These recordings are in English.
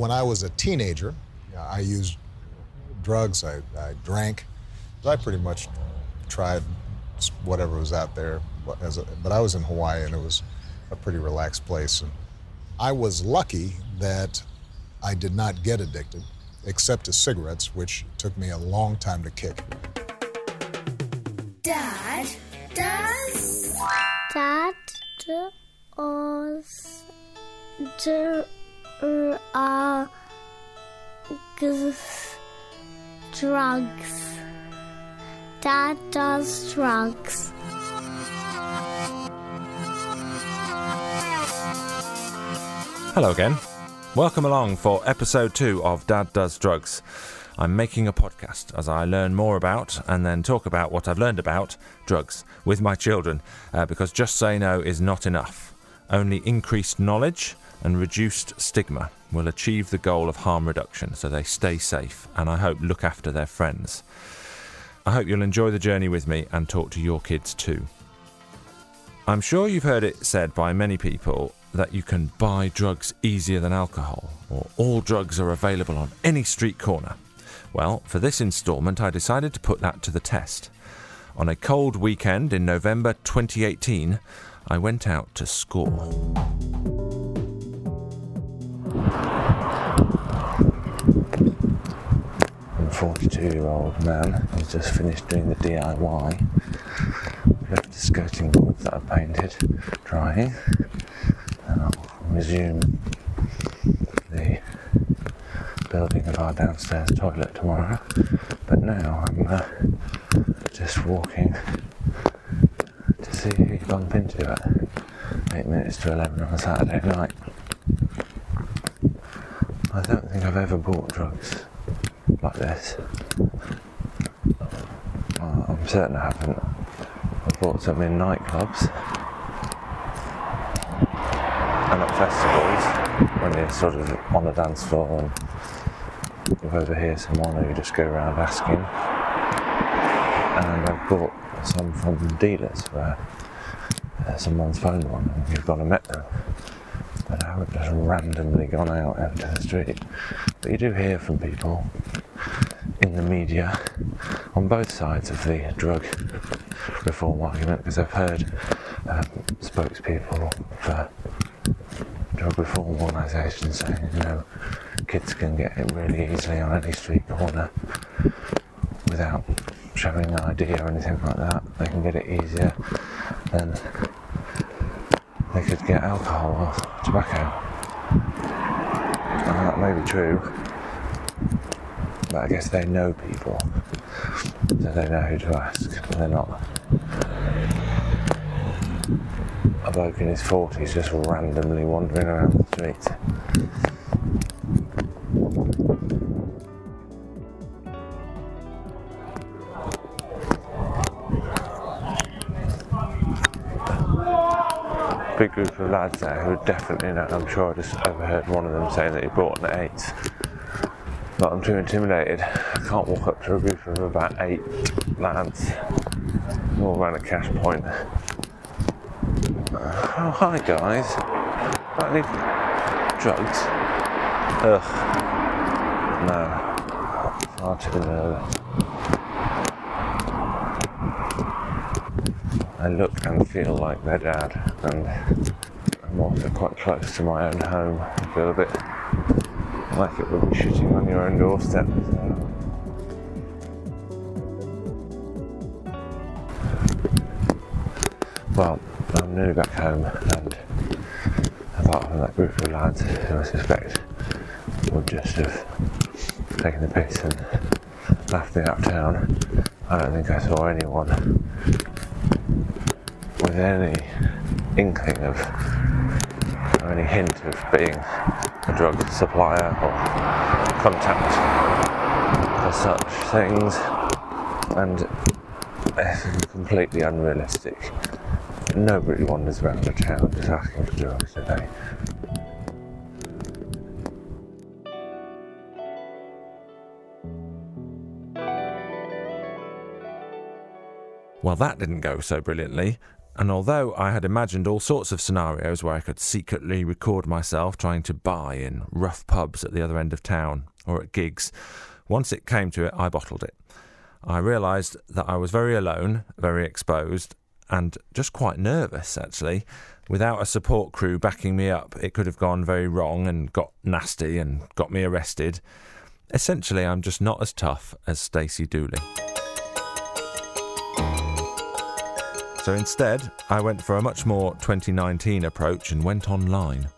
when I was a teenager, I used drugs, I, I drank. I pretty much tried whatever was out there. As a, but I was in Hawaii and it was a pretty relaxed place. And I was lucky that I did not get addicted, except to cigarettes, which took me a long time to kick. Dad does. Dad does. Are drugs. Dad does drugs. Hello again. Welcome along for episode two of Dad Does Drugs. I'm making a podcast as I learn more about and then talk about what I've learned about drugs with my children uh, because just say no is not enough. Only increased knowledge and reduced stigma will achieve the goal of harm reduction so they stay safe and I hope look after their friends. I hope you'll enjoy the journey with me and talk to your kids too. I'm sure you've heard it said by many people that you can buy drugs easier than alcohol, or all drugs are available on any street corner. Well, for this instalment, I decided to put that to the test. On a cold weekend in November 2018, I went out to score. A 42 year old man has just finished doing the DIY. Left the skirting boards that I painted drying. And I'll resume the building of our downstairs toilet tomorrow. But now I'm uh, just walking to see who you bump into at 8 minutes to 11 on a Saturday night. I don't think I've ever bought drugs like this. I'm certain I haven't. I've bought some in nightclubs and at festivals when you're sort of on a dance floor and you overhear someone or you just go around asking. And I've bought some from dealers where uh, someone's phoned one and you've gone and met them. But I haven't just randomly gone out into the street. But you do hear from people in the media on both sides of the drug reform argument because I've heard um, spokespeople for drug reform organisations saying, you know, kids can get it really easily on any street corner without showing an ID or anything like that. They can get it easier than they could get alcohol or tobacco. And that may be true, but I guess they know people, so they know who to ask. They're not a bloke in his 40s just randomly wandering around the street. There who definitely know. I'm sure I just overheard one of them saying that he bought an eight. But I'm too intimidated. I can't walk up to a group of about eight lads all around a cash point. Oh, hi guys. Got any drugs? Ugh. No. Far too. I look and feel like their dad, and I'm quite close to my own home. I feel a bit like it would be shooting on your own doorstep. Well, I'm nearly back home, and apart from that group of lads who I suspect would just have taken the piss and laughed me of town, I don't think I saw anyone with any inkling of hint of being a drug supplier or contact for such things, and it's completely unrealistic. Nobody wanders around the town just asking for drugs today. Well, that didn't go so brilliantly. And although I had imagined all sorts of scenarios where I could secretly record myself trying to buy in rough pubs at the other end of town or at gigs, once it came to it, I bottled it. I realised that I was very alone, very exposed, and just quite nervous actually. Without a support crew backing me up, it could have gone very wrong and got nasty and got me arrested. Essentially, I'm just not as tough as Stacey Dooley. So instead, I went for a much more 2019 approach and went online.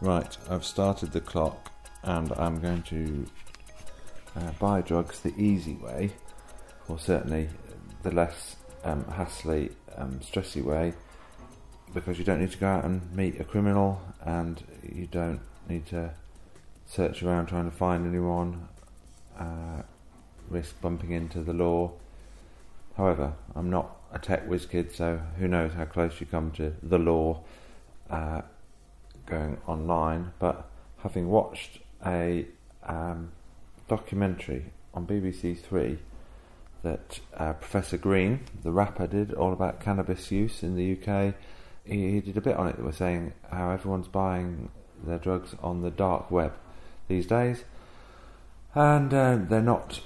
Right, I've started the clock and I'm going to uh, buy drugs the easy way, or certainly the less um, hassly, um, stressy way, because you don't need to go out and meet a criminal and you don't need to search around trying to find anyone, uh, risk bumping into the law. However, I'm not a tech whiz kid, so who knows how close you come to the law uh, going online. But having watched a um, documentary on BBC Three that uh, Professor Green, the rapper, did all about cannabis use in the UK. He, he did a bit on it that was saying how everyone's buying their drugs on the dark web these days, and uh, they're not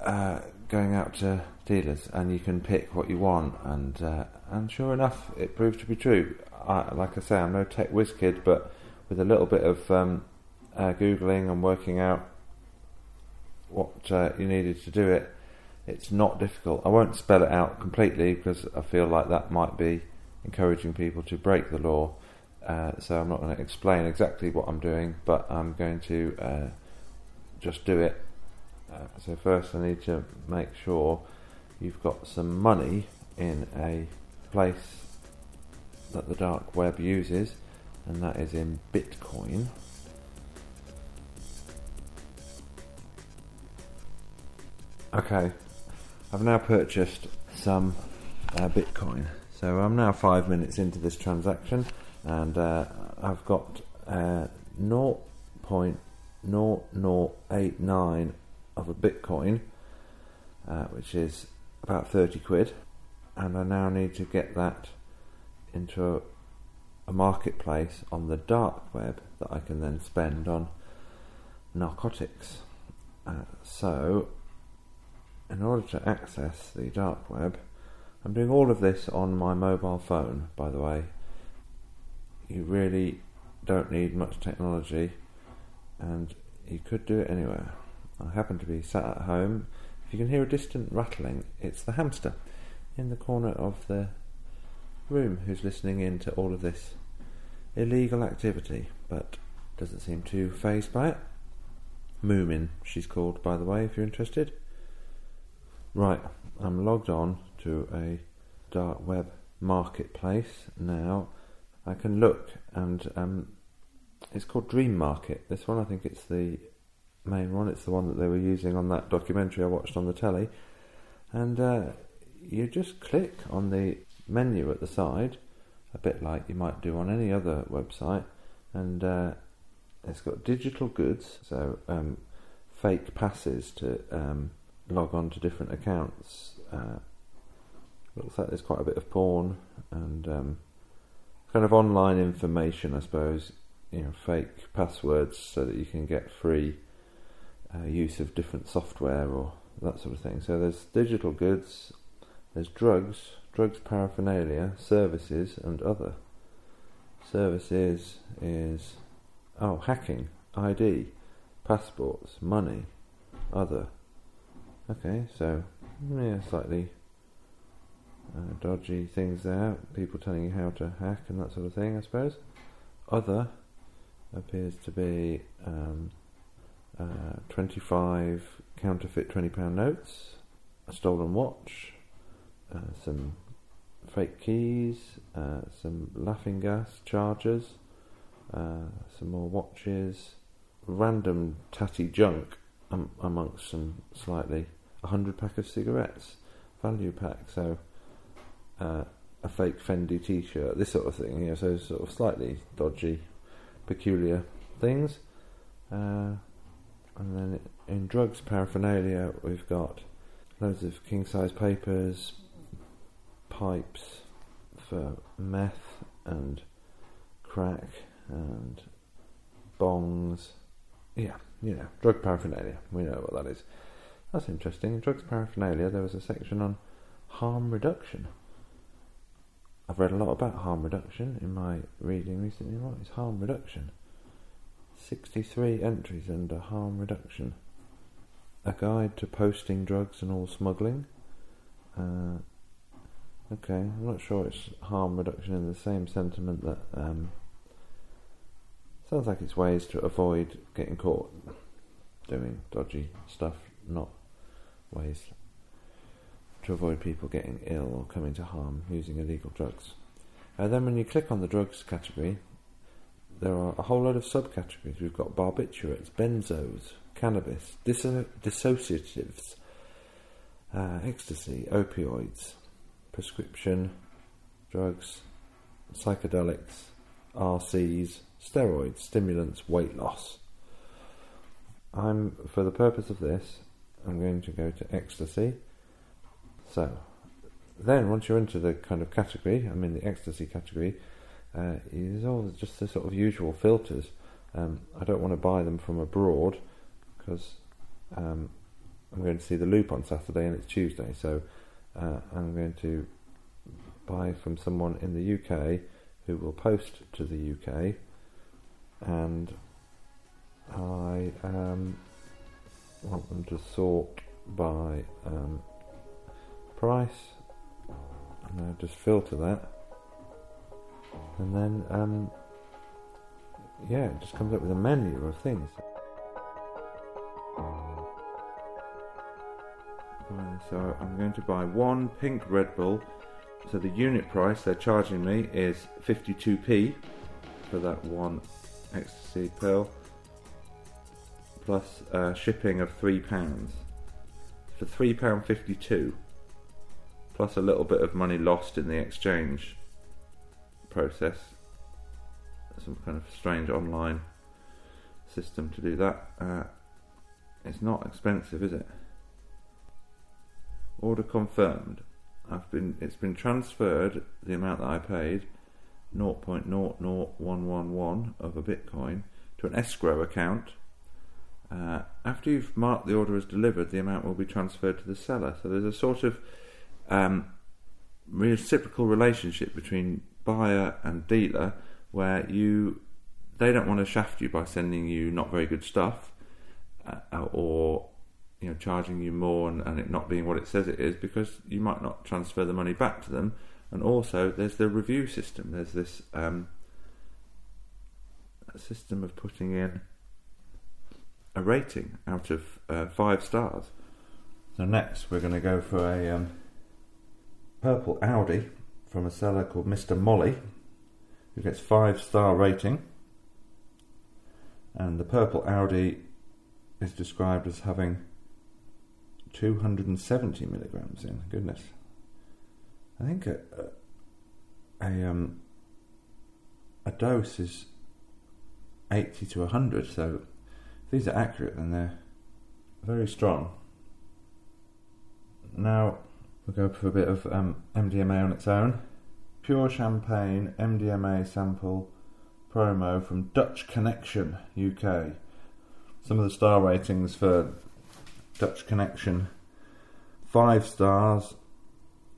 uh, going out to dealers, and you can pick what you want. And uh, and sure enough, it proved to be true. I, like I say, I'm no tech whiz kid, but with a little bit of um, uh, googling and working out what uh, you needed to do it, it's not difficult. I won't spell it out completely because I feel like that might be encouraging people to break the law. Uh, so I'm not going to explain exactly what I'm doing, but I'm going to uh, just do it. Uh, so first, I need to make sure you've got some money in a place that the dark web uses, and that is in Bitcoin. Okay, I've now purchased some uh, Bitcoin. So I'm now five minutes into this transaction, and uh, I've got uh, 0.0089 of a Bitcoin, uh, which is about 30 quid, and I now need to get that into a, a marketplace on the dark web that I can then spend on narcotics. Uh, so, in order to access the dark web, I'm doing all of this on my mobile phone, by the way. You really don't need much technology, and you could do it anywhere. I happen to be sat at home if you can hear a distant rattling, it's the hamster in the corner of the room who's listening in to all of this illegal activity, but doesn't seem too fazed by it. Moomin, she's called, by the way, if you're interested. Right, I'm logged on to a dark web marketplace now. I can look, and um, it's called Dream Market. This one, I think it's the main one. It's the one that they were using on that documentary I watched on the telly. And uh, you just click on the menu at the side, a bit like you might do on any other website, and uh, it's got digital goods, so um, fake passes to um, log on to different accounts. Uh, looks like there's quite a bit of porn and um, kind of online information, I suppose. You know, fake passwords so that you can get free uh, use of different software or that sort of thing. So there's digital goods, there's drugs, drugs paraphernalia, services, and other. Services is oh hacking, ID, passports, money, other. Okay, so yeah, slightly uh, dodgy things there. People telling you how to hack and that sort of thing, I suppose. Other appears to be um, uh, 25 counterfeit £20 notes, a stolen watch, uh, some fake keys, uh, some laughing gas chargers, uh, some more watches, random tatty junk um, amongst some slightly, a hundred pack of cigarettes, value pack, so uh, a fake Fendi t-shirt, this sort of thing, you know, so sort of slightly dodgy, peculiar things. Uh, and then in drugs paraphernalia, we've got loads of king size papers, pipes for meth and crack and bongs. Yeah, you know, drug paraphernalia. We know what that is. That's interesting. Drugs paraphernalia, there was a section on harm reduction. I've read a lot about harm reduction in my reading recently. What is harm reduction? 63 entries under harm reduction. A guide to posting drugs and all smuggling. Uh, okay, I'm not sure it's harm reduction in the same sentiment that um, sounds like it's ways to avoid getting caught doing dodgy stuff, not ways to avoid people getting ill or coming to harm using illegal drugs. And then when you click on the drugs category, there are a whole load of subcategories. We've got barbiturates, benzos, cannabis, disso- dissociatives, uh, ecstasy, opioids, prescription drugs, psychedelics, RCs, steroids, stimulants, weight loss. I'm, for the purpose of this, I'm going to go to ecstasy. So, then once you're into the kind of category, I'm in the ecstasy category, uh, is all just the sort of usual filters. Um, I don't want to buy them from abroad because um, I'm going to see the Loop on Saturday and it's Tuesday, so uh, I'm going to buy from someone in the UK who will post to the UK, and I um, want them to sort by um, price, and I just filter that and then um, yeah, it just comes up with a menu of things. So I'm going to buy one pink Red Bull. So the unit price they're charging me is 52p for that one ecstasy pill, plus uh, shipping of three pounds for three pound fifty-two, plus a little bit of money lost in the exchange process. Some kind of strange online system to do that. Uh, it's not expensive, is it? Order confirmed. I've been. It's been transferred. The amount that I paid, 0.00111 of a Bitcoin, to an escrow account. Uh, after you've marked the order as delivered, the amount will be transferred to the seller. So there's a sort of um, reciprocal relationship between buyer and dealer where you they don't want to shaft you by sending you not very good stuff uh, or you know charging you more and, and, it not being what it says it is because you might not transfer the money back to them. And also there's the review system. There's this um, system of putting in a rating out of uh, five stars. So next we're going to go for a um, purple Audi from a seller called Mr. Molly, who gets five star rating. And the purple Audi is described as having 270 milligrams in. Goodness. I think a, a, a, um, a dose is 80 to 100, so if these are accurate, then they're very strong. Now, We'll go for a bit of um, MDMA on its own. Pure Champagne MDMA sample promo from Dutch Connection UK. Some of the star ratings for Dutch Connection five stars,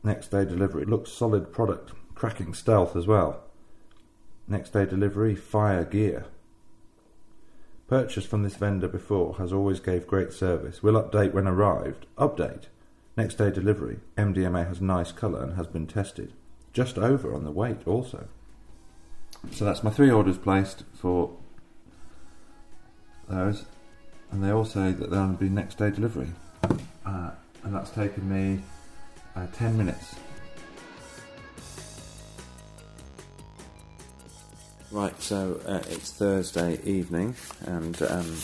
next day delivery. Looks solid product, cracking stealth as well. Next day delivery, fire gear. Purchased from this vendor before, has always gave great service. Will update when arrived. Update. Next day delivery, MDMA has nice colour and has been tested. Just over on the weight also. So that's my three orders placed for those, and they all say that they'll be next day delivery. Uh, and that's taken me uh, 10 minutes. Right, so uh, it's Thursday evening, and um,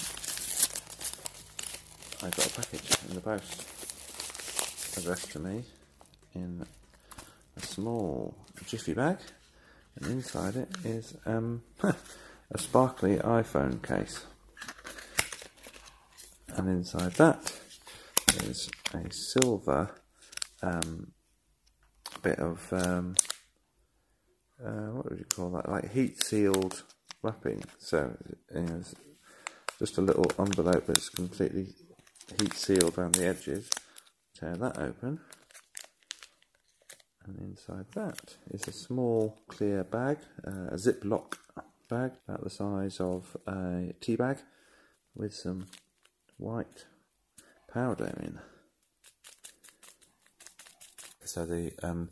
I got a package in the post addressed to me in a small jiffy bag, and inside it is um, a sparkly iPhone case. And inside that is a silver um, bit of um, uh, what would you call that? Like heat sealed wrapping. So it's just a little envelope that's completely heat sealed around the edges. Tear that open. And inside that is a small clear bag, uh, a Ziploc bag about the size of a tea bag with some white powder in. So the um,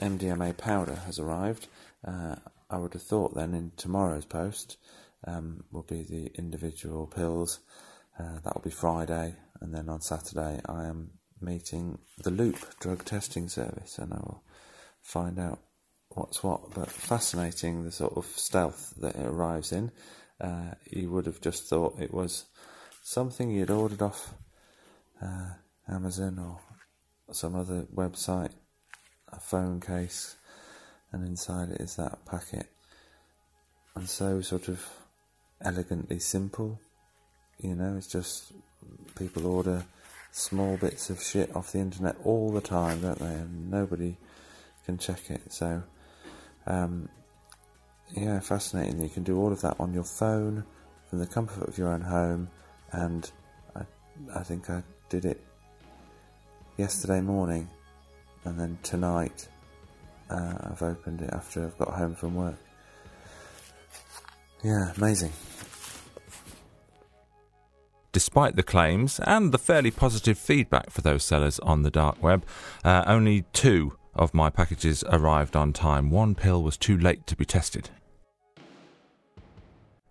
MDMA powder has arrived. Uh, I would have thought then in tomorrow's post um, will be the individual pills. Uh, that will be Friday, and then on Saturday I am meeting the Loop drug testing service, and I will find out what's what. But fascinating the sort of stealth that it arrives in. Uh, you would have just thought it was something you'd ordered off uh, Amazon or some other website, a phone case, and inside it is that packet. And so sort of elegantly simple, you know, it's just people order small bits of shit off the internet all the time, don't they? And nobody can check it. So, um, yeah, fascinating. You can do all of that on your phone from the comfort of your own home, and I, I think I did it yesterday morning, and then tonight uh, I've opened it after I've got home from work. Yeah, amazing. Despite the claims and the fairly positive feedback for those sellers on the dark web, uh, only two of my packages arrived on time. One pill was too late to be tested.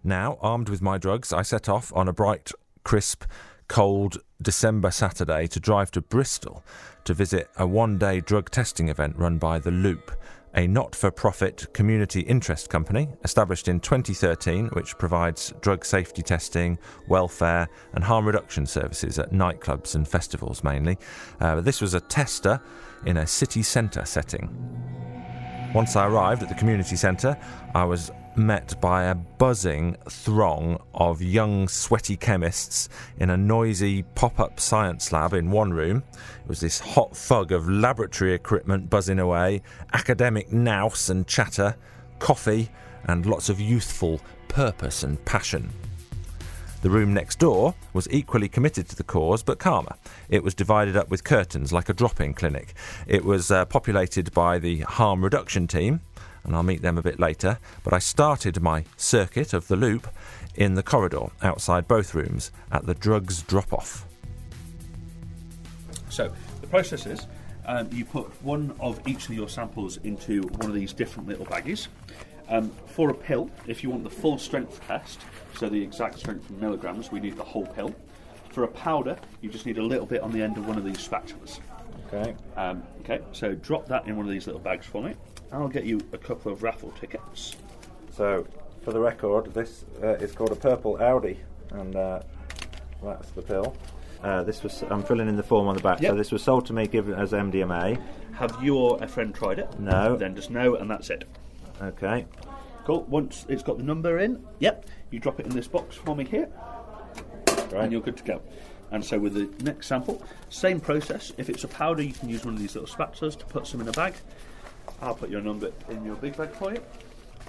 Now, armed with my drugs, I set off on a bright, crisp, cold December Saturday to drive to Bristol to visit a one day drug testing event run by The Loop, a not for profit community interest company established in 2013, which provides drug safety testing, welfare, and harm reduction services at nightclubs and festivals mainly. Uh, this was a tester in a city centre setting. Once I arrived at the community centre, I was met by a buzzing throng of young, sweaty chemists in a noisy pop up science lab in one room. It was this hot fog of laboratory equipment buzzing away, academic nous and chatter, coffee, and lots of youthful purpose and passion. The room next door was equally committed to the cause but calmer. It was divided up with curtains like a drop in clinic. It was uh, populated by the harm reduction team, and I'll meet them a bit later. But I started my circuit of the loop in the corridor outside both rooms at the drugs drop off. So the process is um, you put one of each of your samples into one of these different little baggies. Um, for a pill, if you want the full strength test, so the exact strength in milligrams, we need the whole pill. For a powder, you just need a little bit on the end of one of these spatulas. Okay. Um, okay, so drop that in one of these little bags for me. I'll get you a couple of raffle tickets. So, for the record, this uh, is called a purple Audi, and uh, that's the pill. Uh, this was I'm filling in the form on the back. Yep. So this was sold to me given as MDMA. Have you or a friend tried it? No. Then just no, and that's it. Okay. Cool. Once it's got the number in, yep, you drop it in this box for me here, Right. and you're good to go. And so with the next sample, same process. If it's a powder, you can use one of these little spatulas to put some in a bag. I'll put your number in your big bag for you.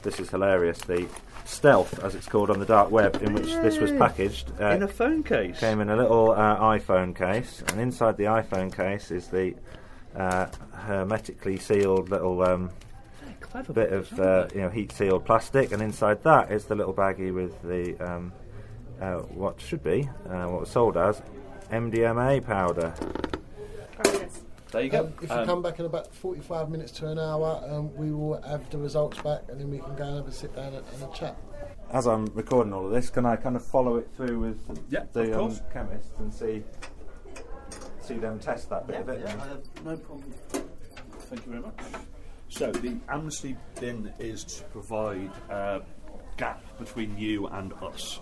This is hilarious. The stealth, as it's called on the dark web, in which this was packaged, uh, in a phone case. came in a little uh, iPhone case, and inside the iPhone case is the uh, hermetically sealed little um, Clever bit of uh, you know heat sealed plastic, and inside that is the little baggie with the um, uh, what should be uh, what was sold as MDMA powder. There you go. Um, if you Um, come back in about 45 minutes to an hour, um, we will have the results back and then we can go and have a sit down and, and a chat. As I'm recording all of this, can I kind of follow it through with Yeah, the um, chemist and see see them test that bit of it? I have no problem. Thank you very much. So the amnesty bin is to provide a gap between you and us.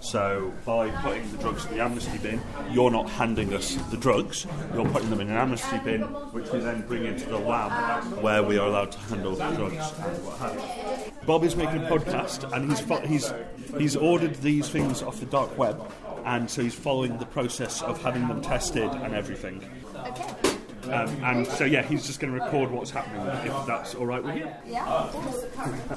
So by putting the drugs in the amnesty bin, you're not handing us the drugs. You're putting them in an amnesty bin, which we then bring into the lab where we are allowed to handle the drugs and what have you. Bob is making a podcast, and he's fo- he's he's ordered these things off the dark web, and so he's following the process of having them tested and everything. Um, and so, yeah, he's just going to record what's happening, if that's all right with you. Yeah,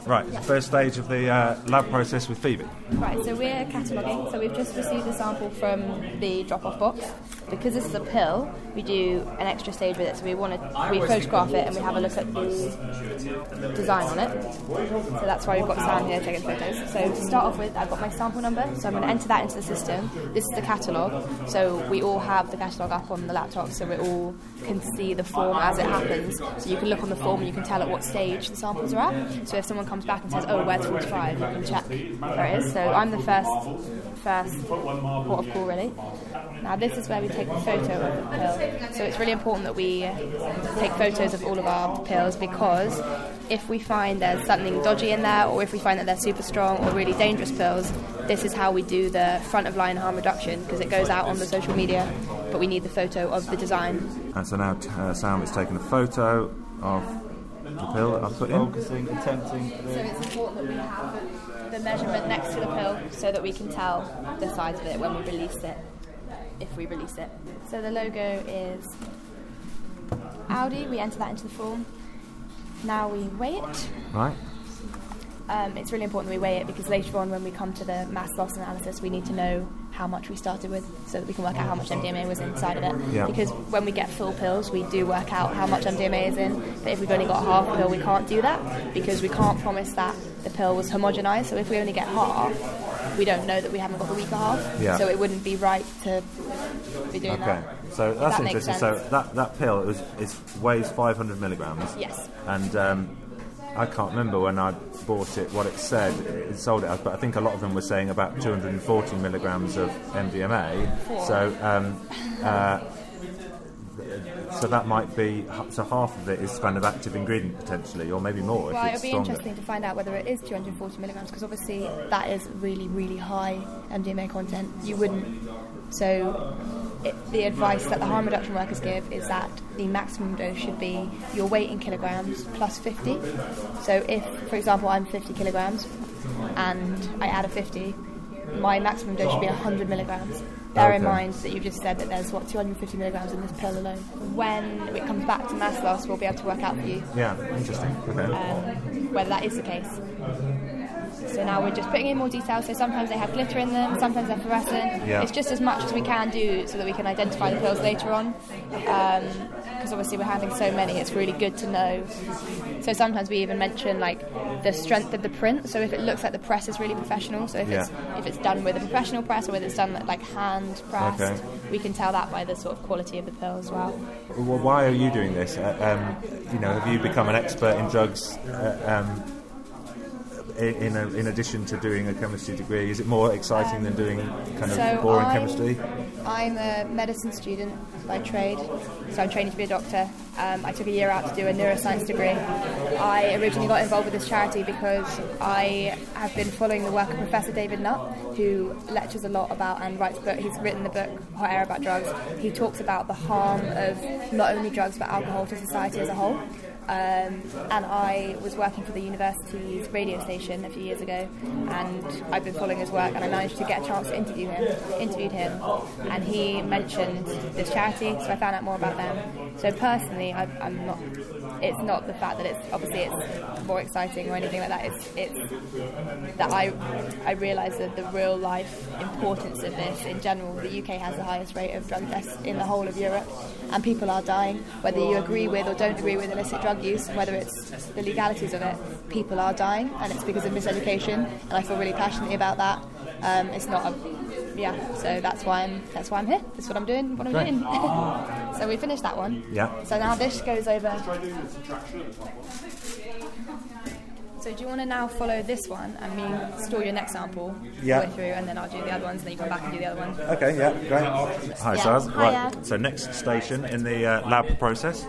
Right, the first stage of the uh, lab process with Phoebe. Right, so we're cataloguing. So we've just received a sample from the drop-off box. Because this is a pill, we do an extra stage with it. So we want to we photograph it and we have a look at the design on it. So that's why we've got Sam here taking photos. So to start off with, I've got my sample number. So I'm going to enter that into the system. This is the catalogue. So we all have the catalogue up on the laptop, so we're all can see the form as it happens. So you can look on the form and you can tell at what stage the samples are at. So if someone comes back and says, "Oh, where's 45?" you can check where it is. So I'm the first first port of call really. Now this is where we take the photo of the pill. So it's really important that we take photos of all of our pills because if we find there's something dodgy in there or if we find that they're super strong or really dangerous pills, this is how we do the front of line harm reduction because it goes out on the social media, but we need the photo of the design. And so now uh, Sam has taken a photo of the pill that I've put in. Focusing, attempting. So it's important that we have the measurement next to the pill so that we can tell the size of it when we release it, if we release it. So the logo is Audi, we enter that into the form. Now we weigh it. Right. Um, it's really important that we weigh it because later on, when we come to the mass loss analysis, we need to know how much we started with so that we can work out how much MDMA was inside of it. Yeah. Because when we get full pills, we do work out how much MDMA is in. But if we've only got half a pill, we can't do that because we can't promise that the pill was homogenized. So if we only get half, we don't know that we haven't got the weaker half. Yeah. So it wouldn't be right to be doing that. Okay. that. So that's That interesting. So that, that pill is, is weighs 500 milligrams. Yes. And um, I can't remember when I bought it what it said it sold it as, but I think a lot of them were saying about 240 milligrams of MDMA. So um, uh, so that might be so half of it is kind of active ingredient potentially, or maybe more Well, it'll be stronger. interesting to find out whether it is 240 milligrams because obviously that is really, really high MDMA content. You wouldn't. So, it, the advice that the harm reduction workers give is that the maximum dose should be your weight in kilograms plus 50. So, if, for example, I'm 50 kilograms and I add a 50, my maximum dose should be 100 milligrams. Bear in mind that you just said that there's what 250 milligrams in this pill alone. When it comes back to mass loss, we'll be able to work out for you Yeah, interesting. Okay. um, whether that is the case. So now we're just putting in more detail. So sometimes they have glitter in them, sometimes they're fluorescent. Yeah. It's just as much as we can do so that we can identify the pills later on. Because obviously we're having so many, it's really good to know. So sometimes we even mention like the strength of the print. So if it looks like the press is really professional, so if it's if it's done with a professional press or whether it's done like hand pressed, Okay. we can tell that by the sort of quality of the pill as well. Well, why are you doing this? Uh, um, you know, have you become an expert in drugs? Uh, um, in, in, a, in addition to doing a chemistry degree, is it more exciting than doing kind of So boring I'm- chemistry? I'm a medicine student by trade, so I'm training to be a doctor. Um, I took a year out to do a neuroscience degree. I originally got involved with this charity because I have been following the work of Professor David Nutt, who lectures a lot about and writes book. He's written the book Hot Air About Drugs. He talks about the harm of not only drugs but alcohol to society as a whole. Um, and I was working for the university's radio station a few years ago, and I've been following his work, and I managed to get a chance to interview him. Interviewed him, and he mentioned this charity, so I found out more about them. So personally, I, I'm not. It's not the fact that it's obviously it's more exciting or anything like that. It's it's that I I realise that the real life importance of this in general. The UK has the highest rate of drug deaths in the whole of Europe, and people are dying. Whether you agree with or don't agree with illicit drug use, whether it's the legalities of it, people are dying, and it's because of miseducation. And I feel really passionately about that. Um, it's not a yeah, so that's why I'm that's why I'm here. That's what I'm doing. What I'm Great. doing. so we finished that one. Yeah. So now this goes over. So do you want to now follow this one and me store your next sample Yeah. way through, and then I'll do the other ones, and then you come back and do the other one. Okay, yeah, great. Hi, Yeah. Saz. Right, so next station in the uh, lab process.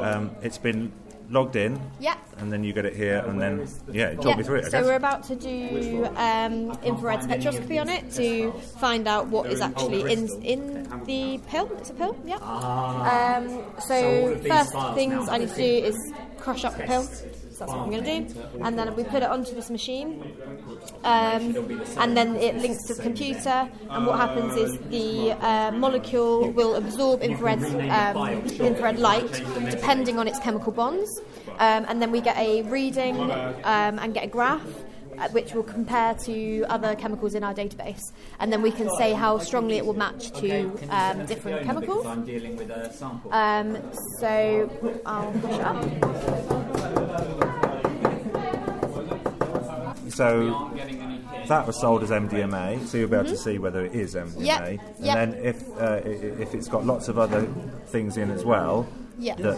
Um, it's been logged in, Yep. and then you get it here, and then yeah, talk me through it. I So we're about to do um, infrared spectroscopy on it to find out what is actually in in the pill. It's a pill, yeah. Um, so first things I need to do is crush up the pill. That's what I'm going to do. And then we put it onto this machine, um, and then it links to the computer. And what happens is the uh, molecule will absorb infrared um, infrared light depending on its chemical bonds, um, and then we get a reading um, and get a graph which will compare to other chemicals in our database, and then we can say how strongly it will match to um, different chemicals. I'm dealing with a sample. Um, so I'll push up. So that was sold as MDMA, so you'll be able to see whether it is MDMA. Mm-hmm. Yep, And yep. then if uh, if it's got lots of other things in as well, Yeah. that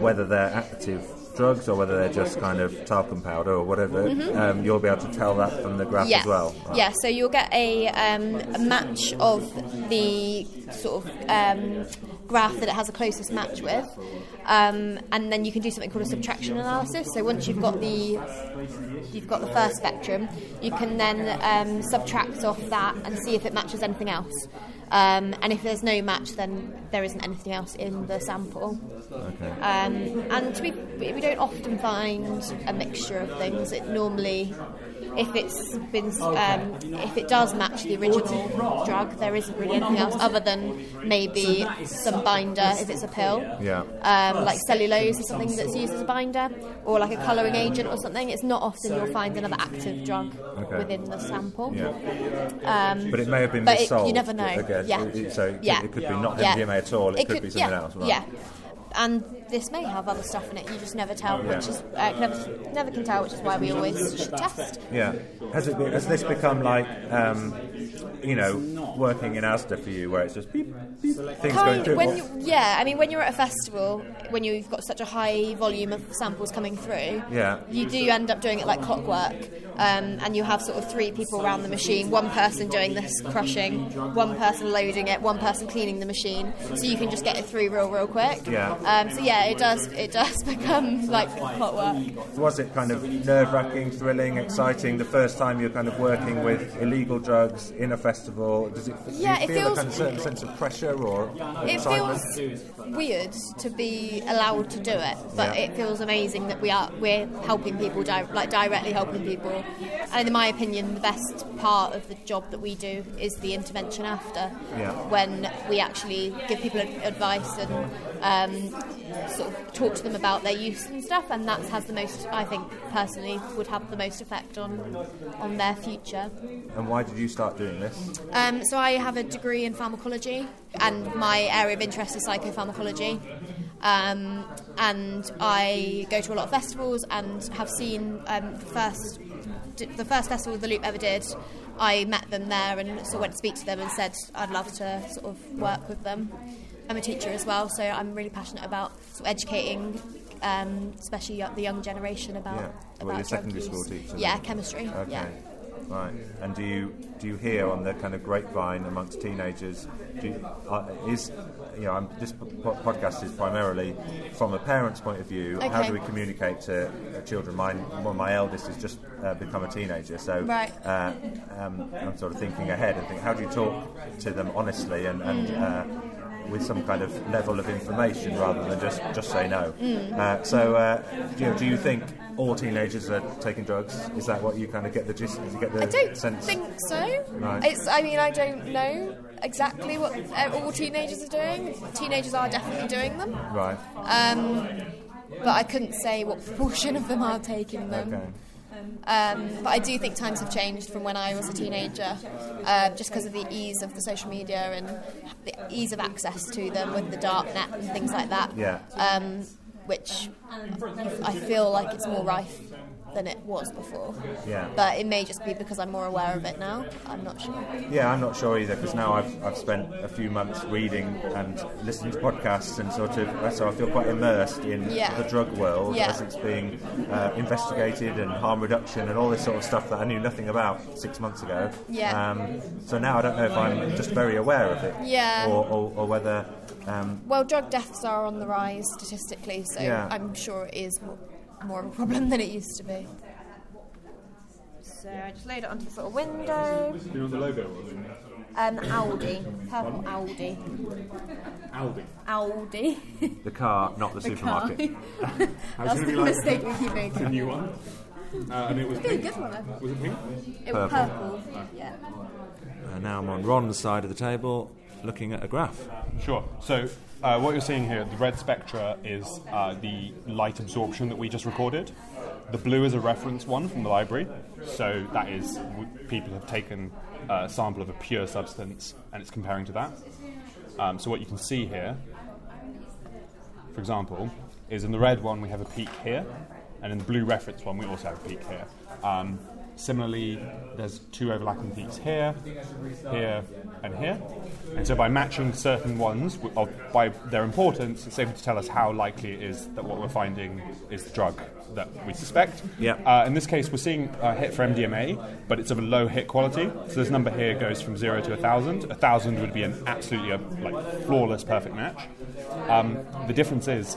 whether they're active drugs or whether they're just kind of talcum powder or whatever, um, you'll be able to tell that from the graph Mm-hmm. yeah. as well. Right. Yeah, so you'll get a, um, a match of the sort of um, graph that it has a closest match with, um, and then you can do something called a subtraction analysis. So once you've got the you've got the first spectrum, you can then um, subtract off that and see if it matches anything else. Um, and if there's no match, then there isn't anything else in the sample. Okay. Um, and we, we don't often find a mixture of things. It normally, if it's been, um, if it does match the original drug, there isn't really anything else other than maybe some binder if it's a pill. Yeah. Um, like cellulose is something that's used as a binder, or like a colouring agent or something. It's not often you'll find another active drug Okay. within the sample. Yeah. Um, But it may have been but it- you never know. Again. Yeah. It- so it, could- Yeah. it could be not Yeah. MDMA at all. It, could, be something yeah, else. Right. Yeah. And this may have other stuff in it. You just never tell, which is uh, never, never can tell, which is why we always should test. Yeah. Has it been, has this become like um, you know working in ASDA for you, where it's just beep, things going Kind, through? when you, yeah, I mean, when you're at a festival, when you've got such a high volume of samples coming through, Yeah. you do end up doing it like clockwork, um, and you have sort of three people around the machine, one person doing this crushing, one person loading it, one person cleaning the machine, so you can just get it through real, real quick. Yeah. Um, so yeah, it does, it does become like clockwork. Was it kind of nerve wracking, thrilling, exciting the first time you're kind of working with illegal drugs in a festival? Does it, do Yeah, you it feel a kind of certain sense of pressure or It excitement? feels weird to be allowed to do it, but Yeah. it feels amazing that we are we're helping people, di- like directly helping people. And in my opinion, the best part of the job that we do is the intervention after, Yeah. when we actually give people advice and um, sort of talk to them about their use and stuff, and that has the most, I think, personally, would have the most effect on on their future. And why did you start doing this? Um, so I have a degree in pharmacology, and my area of interest is psychopharmacology. Um, and I go to a lot of festivals and have seen um, the first the first festival the Loop ever did. I met them there and sort of went to speak to them and said I'd love to sort of work with them. I'm a teacher as well, so I'm really passionate about sort of educating, um, especially the young generation about Yeah. about Well, you're a secondary use. school teacher. Yeah, chemistry. Okay. Yeah. Right. And do you do you hear on the kind of grapevine amongst teenagers? Do you, uh, is you know I'm, this po- podcast is primarily from a parent's point of view. How do we communicate to uh, children? Mine, well, my eldest has just uh, become a teenager, so Right. uh, um, I'm sort of thinking ahead and think, how do you talk to them honestly and, and Mm. uh, with some kind of level of information rather than just just say no. Mm. Uh, so, uh, you know, do you think all teenagers are taking drugs? Is that what you kind of get the gist? You get the I don't sense? think so. Right. It's. I mean, I don't know exactly what uh, all teenagers are doing. Teenagers are definitely doing them, Right. um, but I couldn't say what proportion of them are taking them. Okay. Um, but I do think times have changed from when I was a teenager, uh, just because of the ease of the social media and the ease of access to them with the dark net and things like that. Yeah. Um, which I feel like it's more rife than it was before. Yeah. But it may just be because I'm more aware of it now. I'm not sure. Yeah, I'm not sure either because now I've, I've spent a few months reading and listening to podcasts and sort of so I feel quite immersed in Yeah. the drug world Yeah. as it's being uh, investigated and harm reduction and all this sort of stuff that I knew nothing about six months ago. Yeah. Um, so now I don't know if I'm just very aware of it. Yeah. Or, or, or whether. Um, Well, drug deaths are on the rise statistically, so Yeah. I'm sure it is more, more of a problem than it used to be. So I just laid it onto the sort of window. You want the logo? Um, Audi. Purple Aldi. Aldi. Aldi. The car, not the, The supermarket. car. That's it the like mistake we keep The new one. Uh, and it was It's a pink. good one, though. Was it pink? It was Purple. purple. Yeah. And now I'm on Ron's side of the table looking at a graph. Sure. So uh, what you're seeing here, the red spectra is uh, the light absorption that we just recorded. The blue is a reference one from the library. So that is w- people have taken a sample of a pure substance and it's comparing to that. Um, so what you can see here, for example, is in the red one we have a peak here, and in the blue reference one we also have a peak here. Um, similarly, there's two overlapping peaks here, here, and here. And so by matching certain ones by their importance, it's able to tell us how likely it is that what we're finding is the drug that we suspect. Yeah. Uh, in this case, we're seeing a hit for MDMA, but it's of a low hit quality. So this number here goes from zero to a thousand. A thousand would be an absolutely a, like flawless, perfect match. Um, the difference is,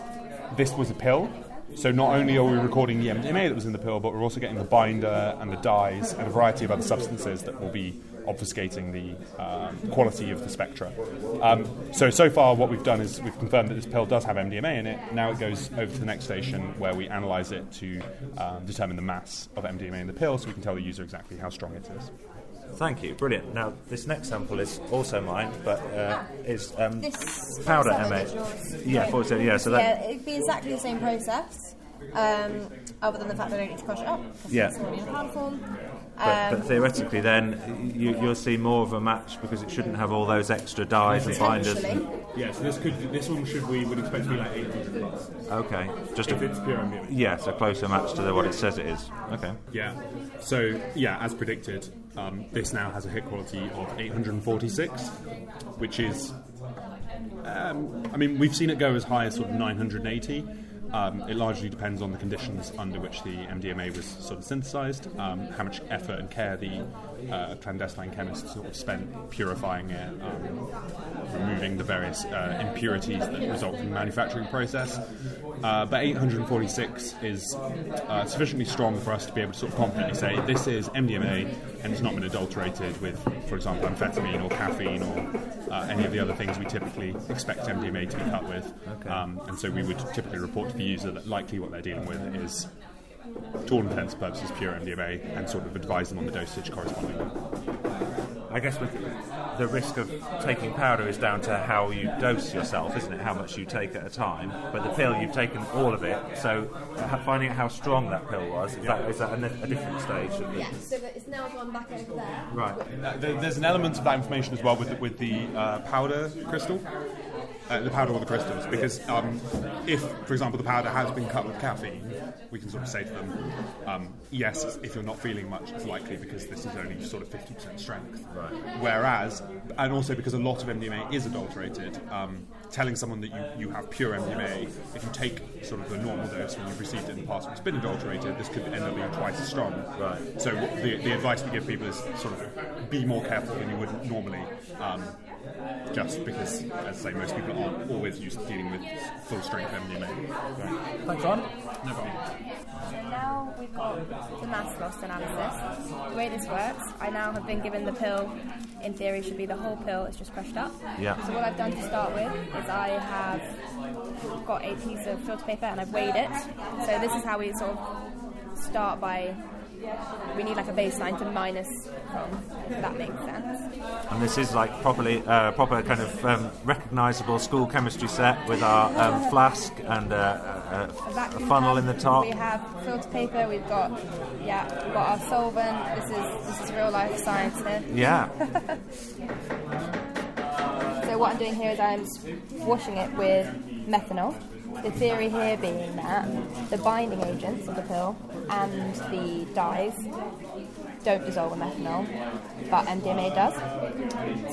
this was a pill. So not only are we recording the MDMA that was in the pill, but we're also getting the binder and the dyes and a variety of other substances that will be obfuscating the um, quality of the spectra. Um, so so far, what we've done is we've confirmed that this pill does have MDMA in it. Now it goes over to the next station where we analyse it to um, determine the mass of MDMA in the pill, so we can tell the user exactly how strong it is. Thank you, brilliant. Now, this next sample is also mine, but uh, is um, This powder 47 MA. is yours. Yeah, 47, yeah, so that. yeah, it'd be exactly the same process, um, other than the fact that I don't need to crush it up. Yeah. It's already in powder form. But, Um, but theoretically, then you, you'll see more of a match because it shouldn't have all those extra dyes and binders. Potentially. Yeah, so this could this one should we would expect to be like 800 plus. Okay, just If a it's pure MDMA. yeah, so closer match to the, what it says it is. Okay, Yeah. So yeah, as predicted, um, this now has a hit quality of 846, which is. Um, I mean, we've seen it go as high as sort of 980. Um, it largely depends on the conditions under which the MDMA was sort of synthesized, um, how much effort and care the uh, clandestine chemists sort of spent purifying it, um, removing the various uh, impurities that result from the manufacturing process. Uh, but 846 is uh, sufficiently strong for us to be able to sort of confidently say this is MDMA and it's not been adulterated with, for example, amphetamine or caffeine or uh, any of the other things we typically expect MDMA to be cut with. Um, and so we would typically report to the user that likely what they're dealing with is, to all intents and purposes, pure MDMA and sort of advise them on the dosage correspondingly. I guess with the risk of taking powder is down to how you dose yourself, isn't it? How much you take at a time. But the pill, you've taken all of it, so finding out how strong that pill was is that, is that a, a different stage? Of yeah, so it's now gone back over there. Right. There's an element of that information as well with the, with the uh, powder crystal, uh, the powder or the crystals, because um, if, for example, the powder has been cut with caffeine, we can sort of say to them, um, yes, if you're not feeling much, it's likely because this is only sort of 50% strength. Right. Whereas, and also because a lot of MDMA is adulterated, um, telling someone that you, you have pure MDMA, if you take sort of the normal dose when you've received it in the past and it's been adulterated, this could end up being twice as strong. Right. So the, the advice we give people is sort of be more careful than you would normally, um, just because, as I say, most people aren't always used to dealing with full strength MDMA. Right. Thanks, Ron. No problem. So now we've got the mass loss analysis. The way this works, I now have been given the pill. In theory, should be the whole pill. It's just crushed up. Yeah. So what I've done to start with is I have got a piece of filter paper and I've weighed it. So this is how we sort of start by. We need like a baseline to minus from, if that makes sense. And this is like properly, uh, proper kind of um, recognisable school chemistry set with our um, flask and uh, a, a, A funnel in the top. We have filter paper. We've got yeah, we've got our solvent. This is this is real life science here. Yeah. So what I'm doing here is I'm washing it with methanol. The theory here being that the binding agents of the pill and the dyes don't dissolve in methanol, but MDMA does.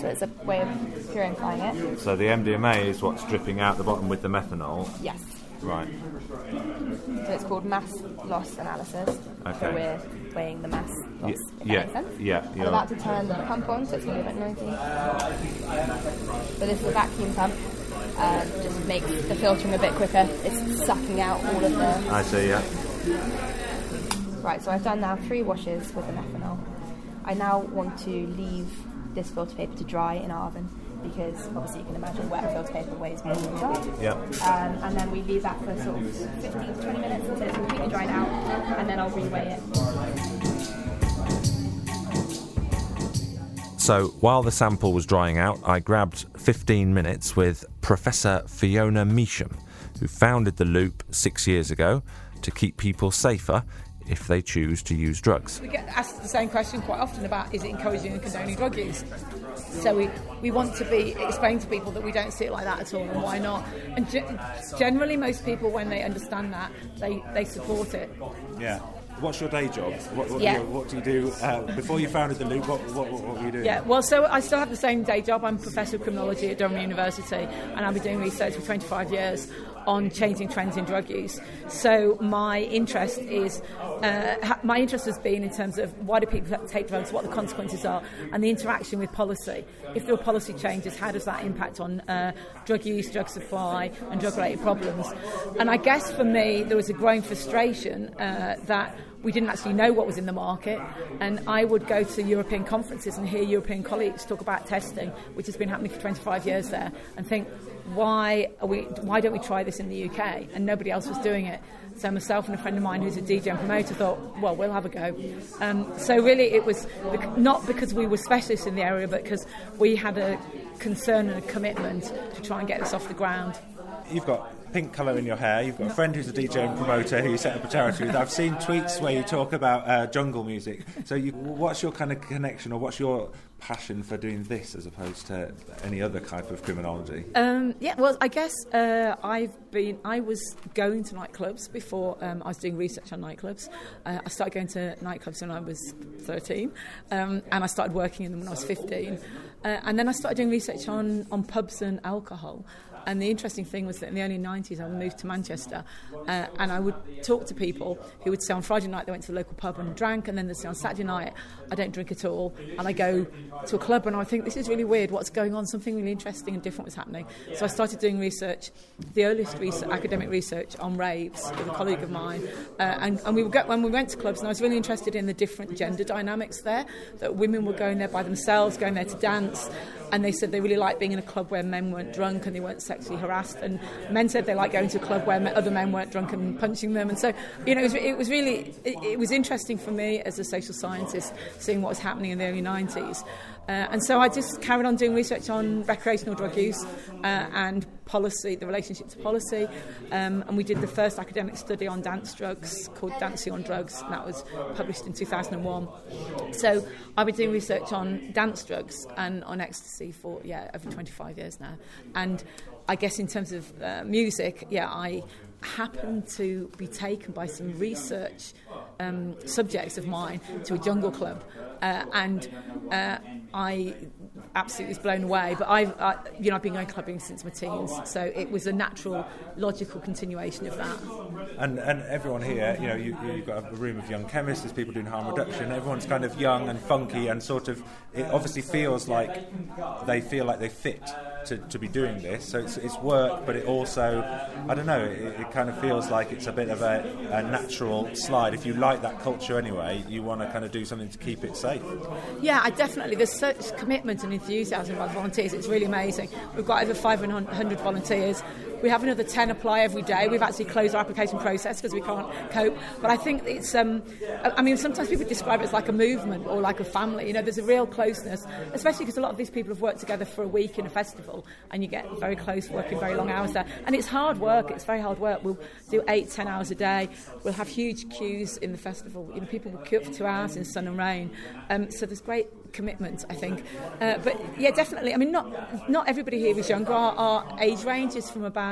So it's a way of purifying it. So the MDMA is what's dripping out the bottom with the methanol. Yes. Right. So it's called mass loss analysis. Okay. So we're weighing the mass loss. Ye- if yeah, yeah, I'm about to turn the pump on, so it's going to be about 90. So this is a vacuum pump. Um, just makes the filtering a bit quicker. It's sucking out all of the. I see. Yeah. Right, so I've done now three washes with the methanol. I now want to leave this filter paper to dry in our oven because obviously you can imagine wet filter paper weighs more than dry. Yeah. Um, and then we leave that for sort of 15 to 20 minutes until it's completely dried out, and then I'll reweigh it. So while the sample was drying out, I grabbed 15 minutes with Professor Fiona Measham, who founded the Loop six years ago to keep people safer if they choose to use drugs. We get asked the same question quite often about is it encouraging and condoning drug use? So we, we want to be explain to people that we don't see it like that at all and why not. And ge- generally, most people, when they understand that, they, they support it. Yeah. What's your day job? What, what, Yeah. you- what do you do uh, before you founded the Loop? What, what, what were you doing? Yeah, well, so I still have the same day job. I'm Professor of Criminology at Durham University, and I've been doing research for 25 years on changing trends in drug use. So my interest is, uh, my interest has been in terms of why do people take drugs, what the consequences are, and the interaction with policy. If there are policy changes, how does that impact on uh, drug use, drug supply, and drug-related problems? And I guess for me, there was a growing frustration uh, that we didn't actually know what was in the market. And I would go to European conferences and hear European colleagues talk about testing, which has been happening for 25 years there, and think, why, are we, why don't we try this in the UK? And nobody else was doing it. So myself and a friend of mine who's a DJ and promoter thought, well, we'll have a go. Um, so really, it was not because we were specialists in the area, but because we had a concern and a commitment to try and get this off the ground. You've got pink colour in your hair. You've got a friend who's a DJ and promoter who you set up a charity with. I've seen tweets where you talk about uh, jungle music. So, you, what's your kind of connection, or what's your passion for doing this as opposed to any other type of criminology? Um, yeah, well, I guess uh, I've been. I was going to nightclubs before um, I was doing research on nightclubs. Uh, I started going to nightclubs when I was 13, um, and I started working in them when I was 15. Uh, and then I started doing research on, on pubs and alcohol. And the interesting thing was that in the early 90s, I moved to Manchester uh, and I would talk to people who would say on Friday night they went to the local pub and drank, and then they'd say on Saturday night, I don't drink at all. And I go to a club and I think, this is really weird, what's going on? Something really interesting and different was happening. So I started doing research, the earliest research, academic research on raves with a colleague of mine. Uh, and, and we would go, when we went to clubs, and I was really interested in the different gender dynamics there, that women were going there by themselves, going there to dance. And they said they really liked being in a club where men weren't drunk and they weren't sexually harassed. And men said they liked going to a club where other men weren't drunk and punching them. And so, you know, it was, it was really, it, it was interesting for me as a social scientist seeing what was happening in the early 90s. Uh, and so I just carried on doing research on recreational drug use uh, and policy, the relationship to policy. Um, and we did the first academic study on dance drugs called Dancing on Drugs, and that was published in 2001. So I've been doing research on dance drugs and on ecstasy for, yeah, over 25 years now. And I guess in terms of uh, music, yeah, I happened to be taken by some research um, subjects of mine to a jungle club, uh, and uh, I absolutely was blown away. But I've, I, you know, I've been going clubbing since my teens, so it was a natural, logical continuation of that. And, and everyone here, you know, you, you've got a room of young chemists, there's people doing harm reduction, everyone's kind of young and funky and sort of, it obviously feels like they feel like they fit to, to be doing this. So it's, it's work, but it also, I don't know, it, it kind of feels like it's a bit of a, a natural slide. If you like that culture anyway, you want to kind of do something to keep it safe. Yeah, I definitely. There's such commitment and enthusiasm the volunteers. It's really amazing. We've got over 500 volunteers. We have another 10 apply every day. We've actually closed our application process because we can't cope. But I think it's, um, I mean, sometimes people describe it as like a movement or like a family. You know, there's a real closeness, especially because a lot of these people have worked together for a week in a festival and you get very close, working very long hours there. And it's hard work. It's very hard work. We'll do eight, ten hours a day. We'll have huge queues in the festival. You know, people will queue up for two hours in sun and rain. Um, so there's great commitment, I think. Uh, but yeah, definitely. I mean, not not everybody here is younger. Our, our age range is from about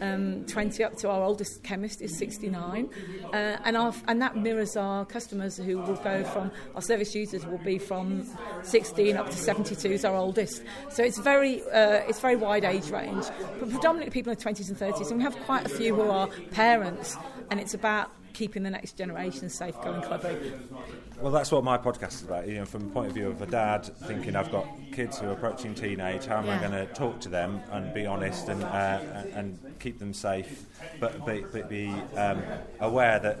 um, 20 up to our oldest chemist is 69, uh, and our, and that mirrors our customers who will go from our service users will be from 16 up to 72 is our oldest. So it's very uh, it's very wide age range, but predominantly people in the 20s and 30s, and we have quite a few who are parents, and it's about keeping the next generation safe going clubbing. Well, that's what my podcast is about. You know, from the point of view of a dad thinking, I've got kids who are approaching teenage. How am I going to talk to them and be honest and uh, and, keep them safe, but be, but be um, aware that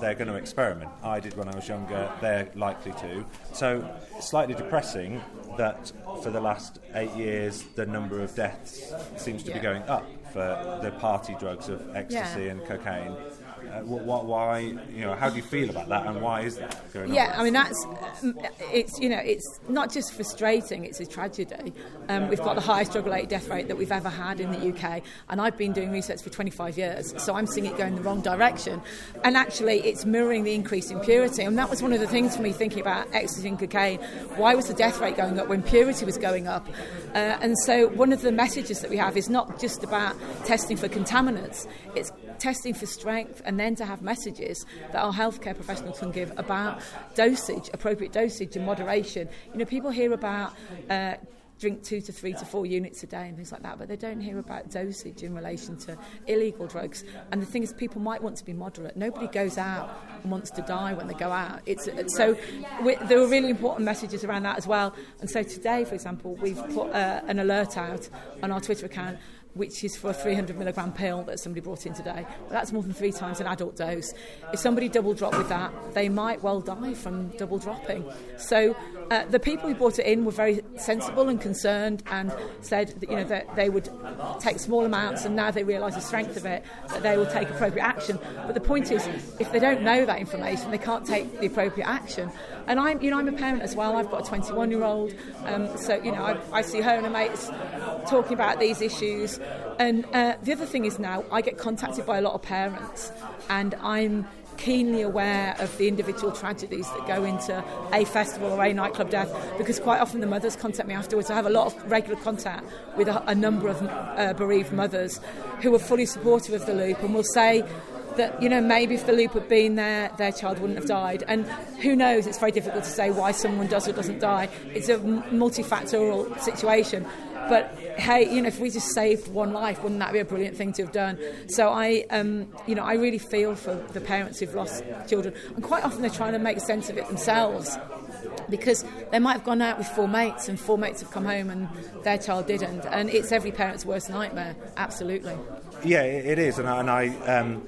they're going to experiment. I did when I was younger. They're likely to. So, slightly depressing that for the last eight years the number of deaths seems to be going up for the party drugs of ecstasy Yeah. and cocaine. Uh, wh- wh- why, you know, how do you feel about that, and why is that going on? Yeah, I mean that's um, it's you know it's not just frustrating; it's a tragedy. Um, we've got the highest drug-related death rate that we've ever had in the UK, and I've been doing research for 25 years, so I'm seeing it going the wrong direction. And actually, it's mirroring the increase in purity, and that was one of the things for me thinking about ecstasy and cocaine. Why was the death rate going up when purity was going up? Uh, and so, one of the messages that we have is not just about testing for contaminants; it's testing for strength and then to have messages that our healthcare professionals can give about dosage, appropriate dosage and moderation. You know, people hear about uh, drink two to three to four units a day and things like that, but they don't hear about dosage in relation to illegal drugs. And the thing is, people might want to be moderate. Nobody goes out and wants to die when they go out. It's so there are really important messages around that as well. And so today, for example, we've put uh, an alert out on our Twitter account which is for a 300 milligram pill that somebody brought in today. That's more than three times an adult dose. If somebody double drop with that, they might well die from double dropping. So uh, the people who brought it in were very sensible and concerned and said that, you know, that they would take small amounts and now they realise the strength of it, that they will take appropriate action. But the point is, if they don't know that information, they can't take the appropriate action. And I'm, you know, I'm a parent as well. I've got a 21 year old, um, so you know, I, I see her and her mates talking about these issues. And uh, the other thing is now I get contacted by a lot of parents, and I'm keenly aware of the individual tragedies that go into a festival or a nightclub death because quite often the mothers contact me afterwards. I have a lot of regular contact with a, a number of uh, bereaved mothers who are fully supportive of the loop and will say that you know maybe if the loop had been there their child wouldn't have died. And who knows it's very difficult to say why someone does or doesn't die. It's a multifactorial situation but hey you know if we just saved one life wouldn't that be a brilliant thing to have done? So i um, you know i really feel for the parents who've lost children. And quite often they're trying to make sense of it themselves because they might have gone out with four mates and four mates have come home and their child didn't. And it's every parent's worst nightmare absolutely. Yeah, it is, and I, and I um,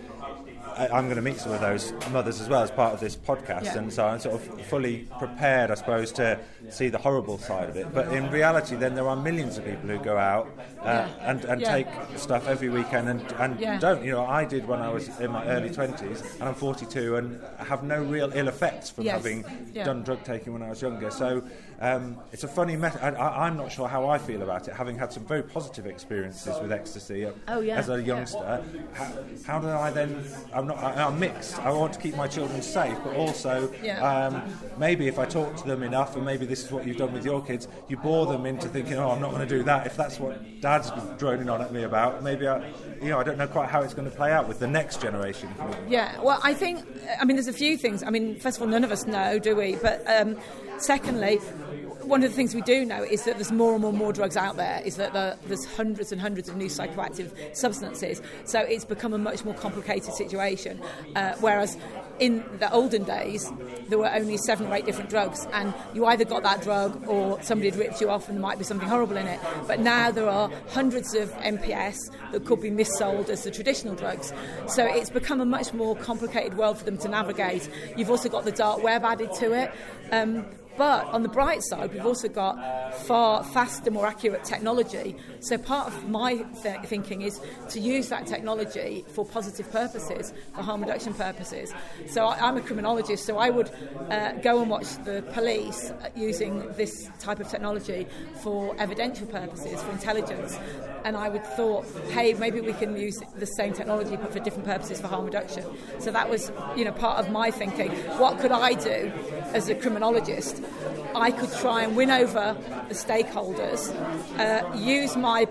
I, I'm going to meet some of those mothers as well as part of this podcast, Yeah. and so I'm sort of fully prepared, I suppose, to see the horrible side of it. But in reality, then there are millions of people who go out uh, Yeah. and, and Yeah. take stuff every weekend and, and don't. You know, I did when I was in my early 20s, and I'm 42, and have no real ill effects from Yes. having done drug taking when I was younger. So um, it's a funny method. I, I, I'm not sure how I feel about it, having had some very positive experiences with ecstasy Oh, yeah. as a youngster. How, how do I then? I'm not. I, I'm mixed. I want to keep my children safe, but also Yeah. um, maybe if I talk to them enough, and maybe this is what you've done with your kids, you bore them into thinking, oh, I'm not going to do that. If that's what Dad's droning on at me about, maybe I, you know, I don't know quite how it's going to play out with the next generation. Yeah, well, I think, I mean, there's a few things. I mean, first of all, none of us know, do we? But um, secondly, one of the things we do know is that there's more and more and more drugs out there, is that the, there's hundreds and hundreds of new psychoactive substances. So it's become a much more complicated situation. Uh, whereas in the olden days, there were only seven or eight different drugs, and you either got that drug or somebody had ripped you off and there might be something horrible in it. But now there are hundreds of NPS that could be missold as the traditional drugs. So it's become a much more complicated world for them to navigate. You've also got the dark web added to it. Um, but on the bright side, we've also got far faster, more accurate technology. So part of my th- thinking is to use that technology for positive purposes, for harm reduction purposes. So I, I'm a criminologist, so I would uh, go and watch the police using this type of technology for evidential purposes, for intelligence. And I would thought, hey, maybe we can use the same technology but for different purposes for harm reduction. So that was, you know, part of my thinking. What could I do as a criminologist? I could try and win over the stakeholders, uh, use my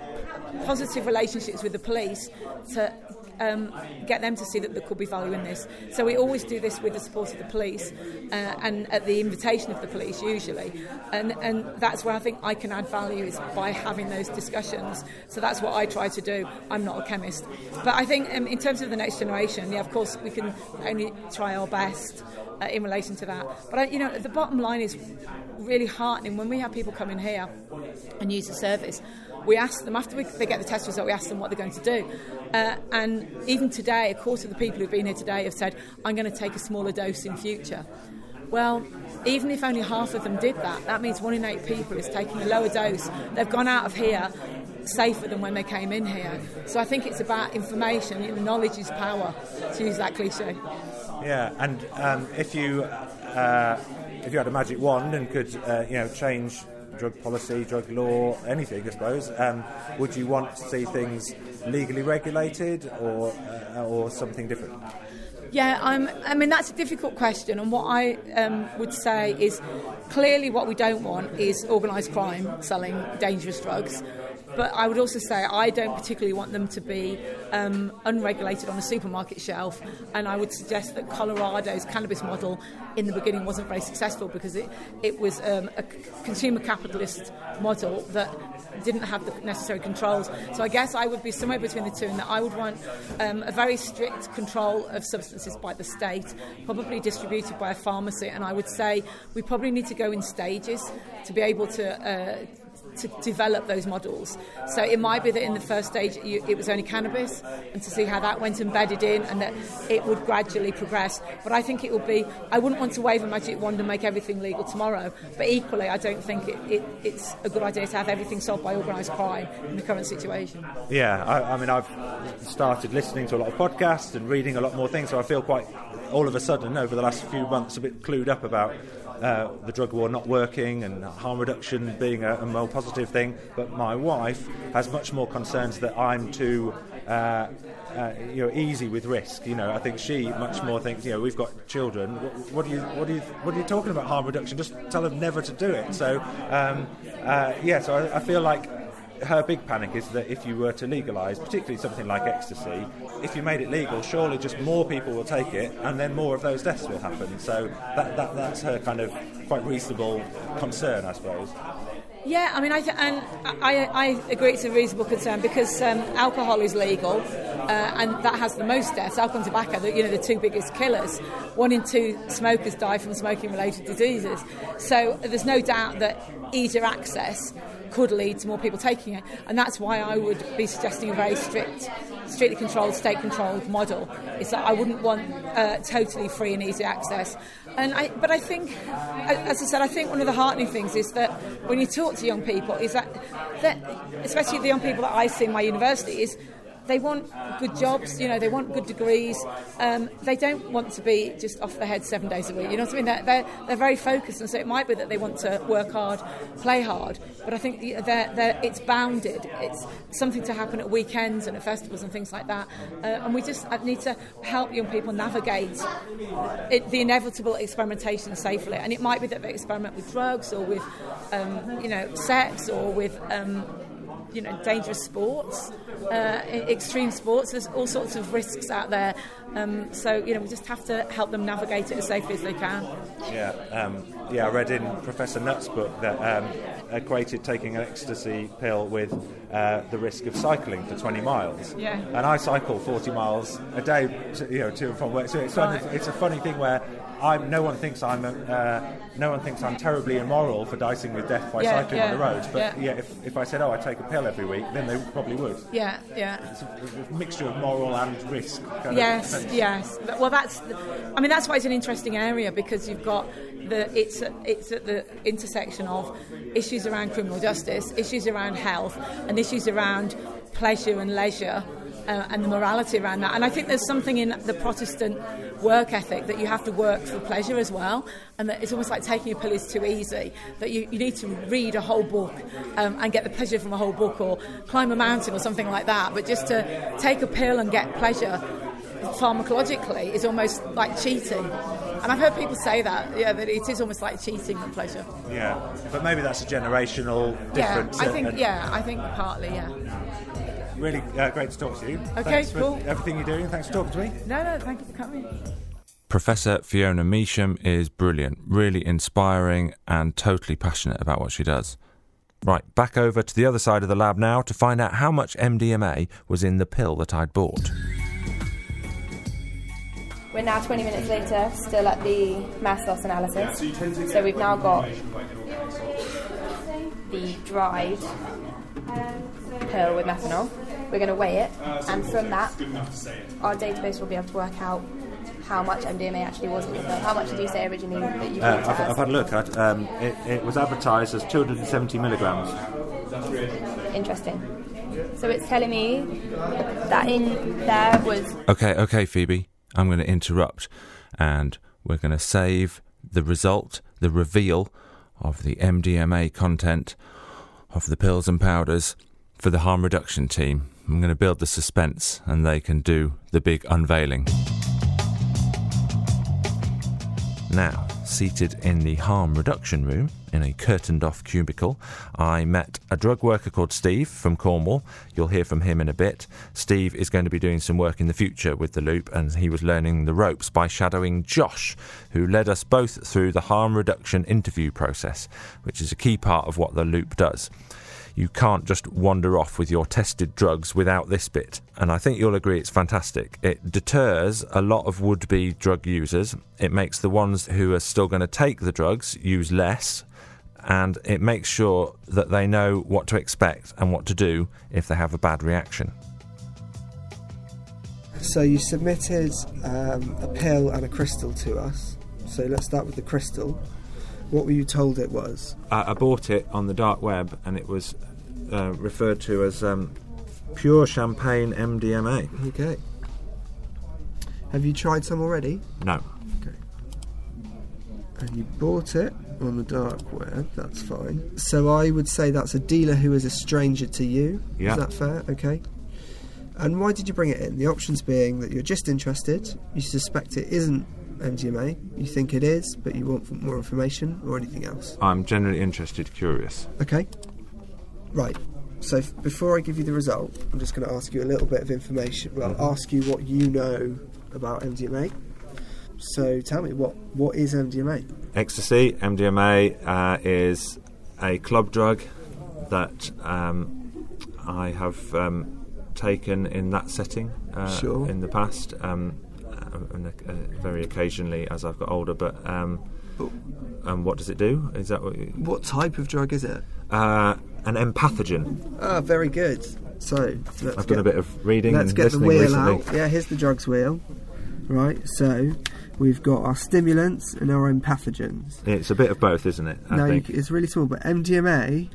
positive relationships with the police to um, get them to see that there could be value in this. So we always do this with the support of the police uh, and at the invitation of the police usually. And, and that's where I think I can add value is by having those discussions. So that's what I try to do. I'm not a chemist. But I think um, in terms of the next generation, yeah, of course, we can only try our best uh, in relation to that. But, you know, the bottom line is really heartening when we have people come in here and use the service we ask them after we, they get the test result we ask them what they're going to do uh, and even today a quarter of the people who've been here today have said i'm going to take a smaller dose in future Well, even if only half of them did that, that means one in eight people is taking a lower dose. They've gone out of here safer than when they came in here. So I think it's about information. You know, knowledge is power, to use that cliche. Yeah, and um, if you uh, if you had a magic wand and could uh, you know change drug policy, drug law, anything, I suppose, um, would you want to see things legally regulated or uh, or something different? Yeah, I'm, I mean, that's a difficult question. And what I um, would say is clearly what we don't want is organised crime selling dangerous drugs. But I would also say I don't particularly want them to be um, unregulated on a supermarket shelf. And I would suggest that Colorado's cannabis model in the beginning wasn't very successful because it, it was um, a consumer capitalist model that didn't have the necessary controls. So I guess I would be somewhere between the two in that I would want um, a very strict control of substances by the state, probably distributed by a pharmacy. And I would say we probably need to go in stages to be able to. Uh, to develop those models. So it might be that in the first stage you, it was only cannabis, and to see how that went embedded in, and that it would gradually progress. But I think it will be. I wouldn't want to wave a magic wand and make everything legal tomorrow. But equally, I don't think it, it, it's a good idea to have everything solved by organised crime in the current situation. Yeah, I, I mean, I've started listening to a lot of podcasts and reading a lot more things, so I feel quite, all of a sudden, over the last few months, a bit clued up about uh, the drug war not working and harm reduction being a, a, more positive thing. But my wife has much more concerns that I'm too. Uh, uh, you know, easy with risk. You know, I think she much more thinks. You know, we've got children. What, what do you, what do you, what are you talking about harm reduction? Just tell them never to do it. So, um, uh, yeah. So I, I feel like her big panic is that if you were to legalise, particularly something like ecstasy, if you made it legal, surely just more people will take it, and then more of those deaths will happen. So that, that that's her kind of quite reasonable concern, I suppose. Yeah, I mean, I, and I, I agree it's a reasonable concern because um, alcohol is legal uh, and that has the most deaths. Alcohol and tobacco, the, you know, the two biggest killers. One in two smokers die from smoking-related diseases. So there's no doubt that easier access could lead to more people taking it, and that's why I would be suggesting a very strict, strictly controlled, state-controlled model. Is that I wouldn't want uh, totally free and easy access. And I, but I think, as I said, I think one of the heartening things is that when you talk to young people, is that, that especially the young people that I see in my university, is they want good jobs, you know, they want good degrees. Um, they don't want to be just off the head seven days a week. You know what I mean? They're, they're, they're very focused, and so it might be that they want to work hard, play hard, but I think they're, they're, it's bounded. It's something to happen at weekends and at festivals and things like that. Uh, and we just need to help young people navigate it, the inevitable experimentation safely. And it might be that they experiment with drugs or with, um, you know, sex or with. Um, you know, dangerous sports, uh, extreme sports. There's all sorts of risks out there. Um, so, you know, we just have to help them navigate it as safely as they can. Yeah, um, yeah. I read in Professor Nutt's book that um, equated taking an ecstasy pill with uh, the risk of cycling for 20 miles. Yeah. And I cycle 40 miles a day, to, you know, to and from work. So it's, right. it's a funny thing where I'm, no one thinks I'm uh, no one thinks I'm terribly immoral for dicing with death by yeah, cycling yeah, on the roads. But yeah, yeah if, if I said, oh, I take a pill every week, then they probably would. Yeah, yeah. It's a, a mixture of moral and risk. yes, yes. Well, that's. I mean, that's why it's an interesting area because you've got the it's it's at the intersection of issues around criminal justice, issues around health, and issues around pleasure and leisure uh, and the morality around that. And I think there's something in the Protestant work ethic that you have to work for pleasure as well, and that it's almost like taking a pill is too easy. That you, you need to read a whole book um, and get the pleasure from a whole book, or climb a mountain or something like that. But just to take a pill and get pleasure pharmacologically is almost like cheating. And I've heard people say that, yeah, that it is almost like cheating and pleasure. Yeah, but maybe that's a generational difference. Yeah, I think, yeah, I think partly, yeah really uh, great to talk to you. Okay, Thanks cool. for everything you're doing. Thanks for talking to me. No, no, thank you for coming. Professor Fiona Measham is brilliant, really inspiring, and totally passionate about what she does. Right, back over to the other side of the lab now to find out how much MDMA was in the pill that I'd bought. We're now 20 minutes later, still at the mass loss analysis. So we've now got the dried pill with methanol. We're going to weigh it, and from that, our database will be able to work out how much MDMA actually was in the pill. How much did you say originally that you Uh, I've, as? I've had a look at um, it, it was advertised as 270 milligrams. Interesting. So it's telling me that in there was Okay, okay, Phoebe. I'm going to interrupt and we're going to save the result, the reveal of the MDMA content of the pills and powders for the harm reduction team. I'm going to build the suspense and they can do the big unveiling. Now, seated in the harm reduction room in a curtained off cubicle, I met a drug worker called Steve from Cornwall. You'll hear from him in a bit. Steve is going to be doing some work in the future with the loop, and he was learning the ropes by shadowing Josh, who led us both through the harm reduction interview process, which is a key part of what the loop does you can't just wander off with your tested drugs without this bit. And I think you'll agree it's fantastic. It deters a lot of would be drug users, it makes the ones who are still going to take the drugs use less. And it makes sure that they know what to expect and what to do if they have a bad reaction. So you submitted um, a pill and a crystal to us. So let's start with the crystal. What were you told it was? I, I bought it on the dark web and it was uh, referred to as um, pure champagne MDMA. Okay. Have you tried some already? No. Okay. And you bought it on the dark web, that's fine. So I would say that's a dealer who is a stranger to you. Yeah. Is that fair? Okay. And why did you bring it in? The options being that you're just interested, you suspect it isn't MDMA, you think it is, but you want more information or anything else. I'm generally interested, curious. Okay. Right. So f- before I give you the result, I'm just going to ask you a little bit of information. Well, Mhm. ask you what you know about MDMA. So tell me what what is MDMA? Ecstasy, MDMA, uh, is a club drug that um, I have um, taken in that setting uh, Sure. in the past, um, and, uh, very occasionally as I've got older. But um, and what does it do? Is that what? You, What type of drug is it? uh, an empathogen. Ah, very good. So I've get, done a bit of reading Let's and get the wheel recently. out. Yeah, here's the drugs wheel. Right. So we've got our stimulants and our empathogens. It's a bit of both, isn't it? I you, think. it's really small, but MDMA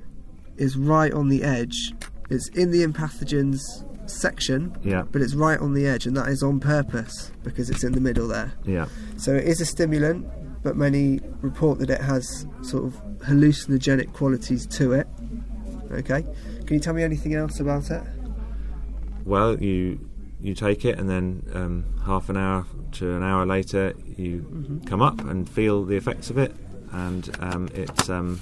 is right on the edge. It's in the empathogens section, Yeah. but it's right on the edge, and that is on purpose because it's in the middle there. Yeah. So it is a stimulant, but many report that it has sort of hallucinogenic qualities to it. Okay. Can you tell me anything else about it? Well, you you take it, and then um, half an hour to an hour later, you Mhm. come up and feel the effects of it, and um, it um,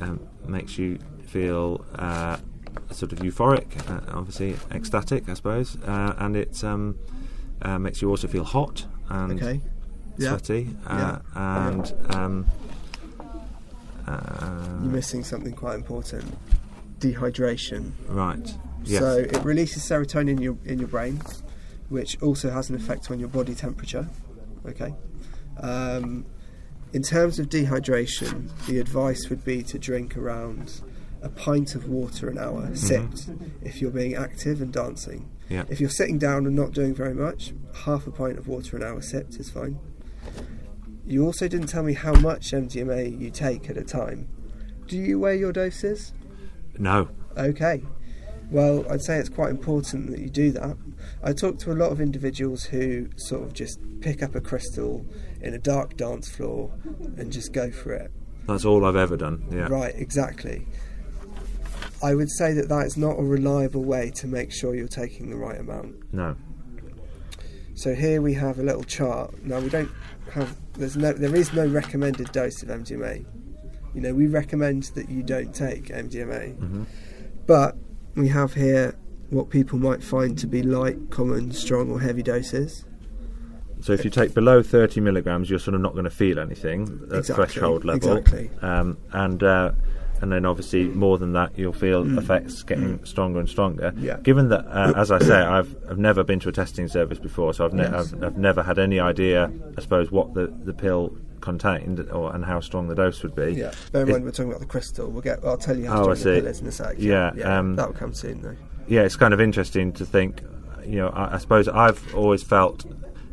um, makes you feel uh, sort of euphoric, uh, obviously ecstatic, I suppose, uh, and it um, uh, makes you also feel hot and Okay. Yeah. sweaty, uh, Yeah. and um, uh, You're missing something quite important: dehydration. right. Yes. So it releases serotonin in your in your brain, which also has an effect on your body temperature. Okay. Um, in terms of dehydration, the advice would be to drink around a pint of water an hour, Mhm. sipped, if you're being active and dancing. Yeah. If you're sitting down and not doing very much, half a pint of water an hour sipped is fine. You also didn't tell me how much MDMA you take at a time. Do you weigh your doses? no. Okay. Well, I'd say it's quite important that you do that. I talk to a lot of individuals who sort of just pick up a crystal in a dark dance floor and just go for it. That's all I've ever done. Yeah. Right, exactly. I would say that that is not a reliable way to make sure you're taking the right amount. No. So here we have a little chart. Now we don't have there's no there is no recommended dose of MDMA. You know, we recommend that you don't take MDMA. Mhm. But we have here what people might find to be light, common, strong or heavy doses. So if you take below 30 milligrams, you're sort of not going to feel anything at Exactly, threshold level. exactly. Um, and uh, and then obviously more than that, you'll feel Mm. effects getting stronger and stronger. Yeah. Given that, uh, as I say, I've I've never been to a testing service before, so I've, ne- Yes. I've, I've never had any idea, I suppose, what the, the pill contained or and how strong the dose would be. Yeah. Bear in mind we're talking about the crystal. We'll get I'll tell you how Oh, I strong the see. pill is in a sec. Yeah, yeah um, that will come soon though. yeah, it's kind of interesting to think. You know, I, I suppose I've always felt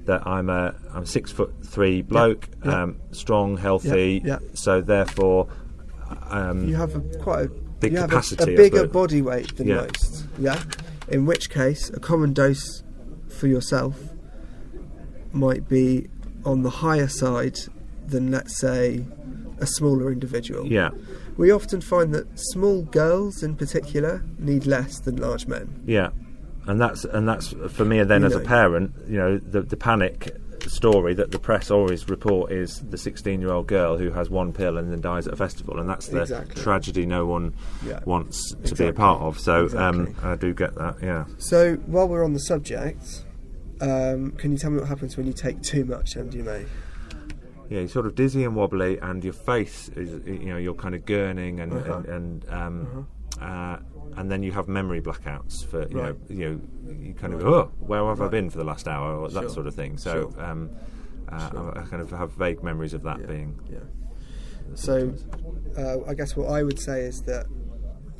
that I'm a I'm a six foot three bloke, yeah. Um, strong, healthy. Yeah, yeah. So therefore, um, you have a quite a big capacity. a, a bigger body weight than Yeah. most. Yeah. In which case, a common dose for yourself might be on the higher side than, let's say, a smaller individual. Yeah. We often find that small girls, in particular, need less than large men. Yeah, and that's and that's for me. And Then, You as a parent, you know, the the panic story that the press always report is the 16 year old girl who has one pill and then dies at a festival, and that's the Exactly. tragedy no one Yeah. wants to be a part of. So um, I do get that. Yeah. So, while we're on the subject, um, can you tell me what happens when you take too much MDMA? Yeah, you're sort of dizzy and wobbly, and your face is, you know, you're kind of gurning, and Uh-huh. and, and um, uh, and then you have memory blackouts for you Right. know, you know, you kind of Right. oh, where have I been for the last hour, or that sort of thing. So Sure. um, uh, Sure. I, I kind of have vague memories of that Yeah. being. Yeah. So, uh, I guess what I would say is that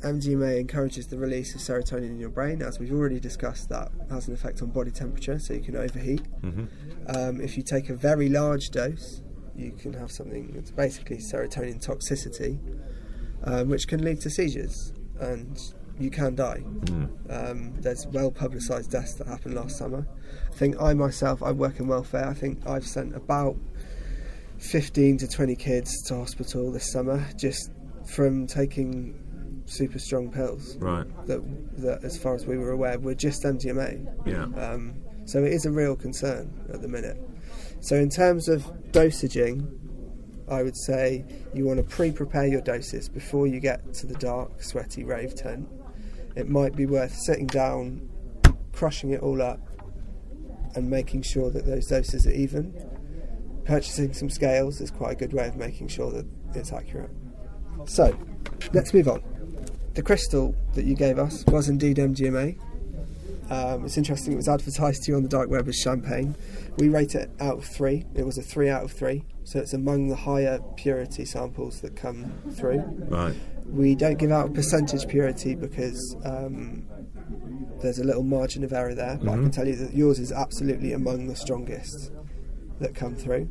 MDMA encourages the release of serotonin in your brain. As we've already discussed, that has an effect on body temperature, so you can overheat. Mhm. Um, if you take a very large dose, you can have something that's basically serotonin toxicity, um, which can lead to seizures, and you can die. Mm. Um, there's well publicised deaths that happened last summer. I think I myself, I work in welfare. I think I've sent about 15 to 20 kids to hospital this summer just from taking super strong pills. Right. That, that as far as we were aware, were just MDMA. Yeah. Um, so it is a real concern at the minute. So in terms of dosaging, I would say you want to pre-prepare your doses before you get to the dark, sweaty rave tent. It might be worth sitting down, crushing it all up, and making sure that those doses are even. Purchasing some scales is quite a good way of making sure that it's accurate. So, let's move on. The crystal that you gave us was indeed MDMA. Um, it's interesting, it was advertised to you on the dark web as champagne. We rate it out of three. It was a three out of three, so it's among the higher purity samples that come through. Right. We don't give out percentage purity because um, there's a little margin of error there, but I can Mhm. tell you that yours is absolutely among the strongest that come through.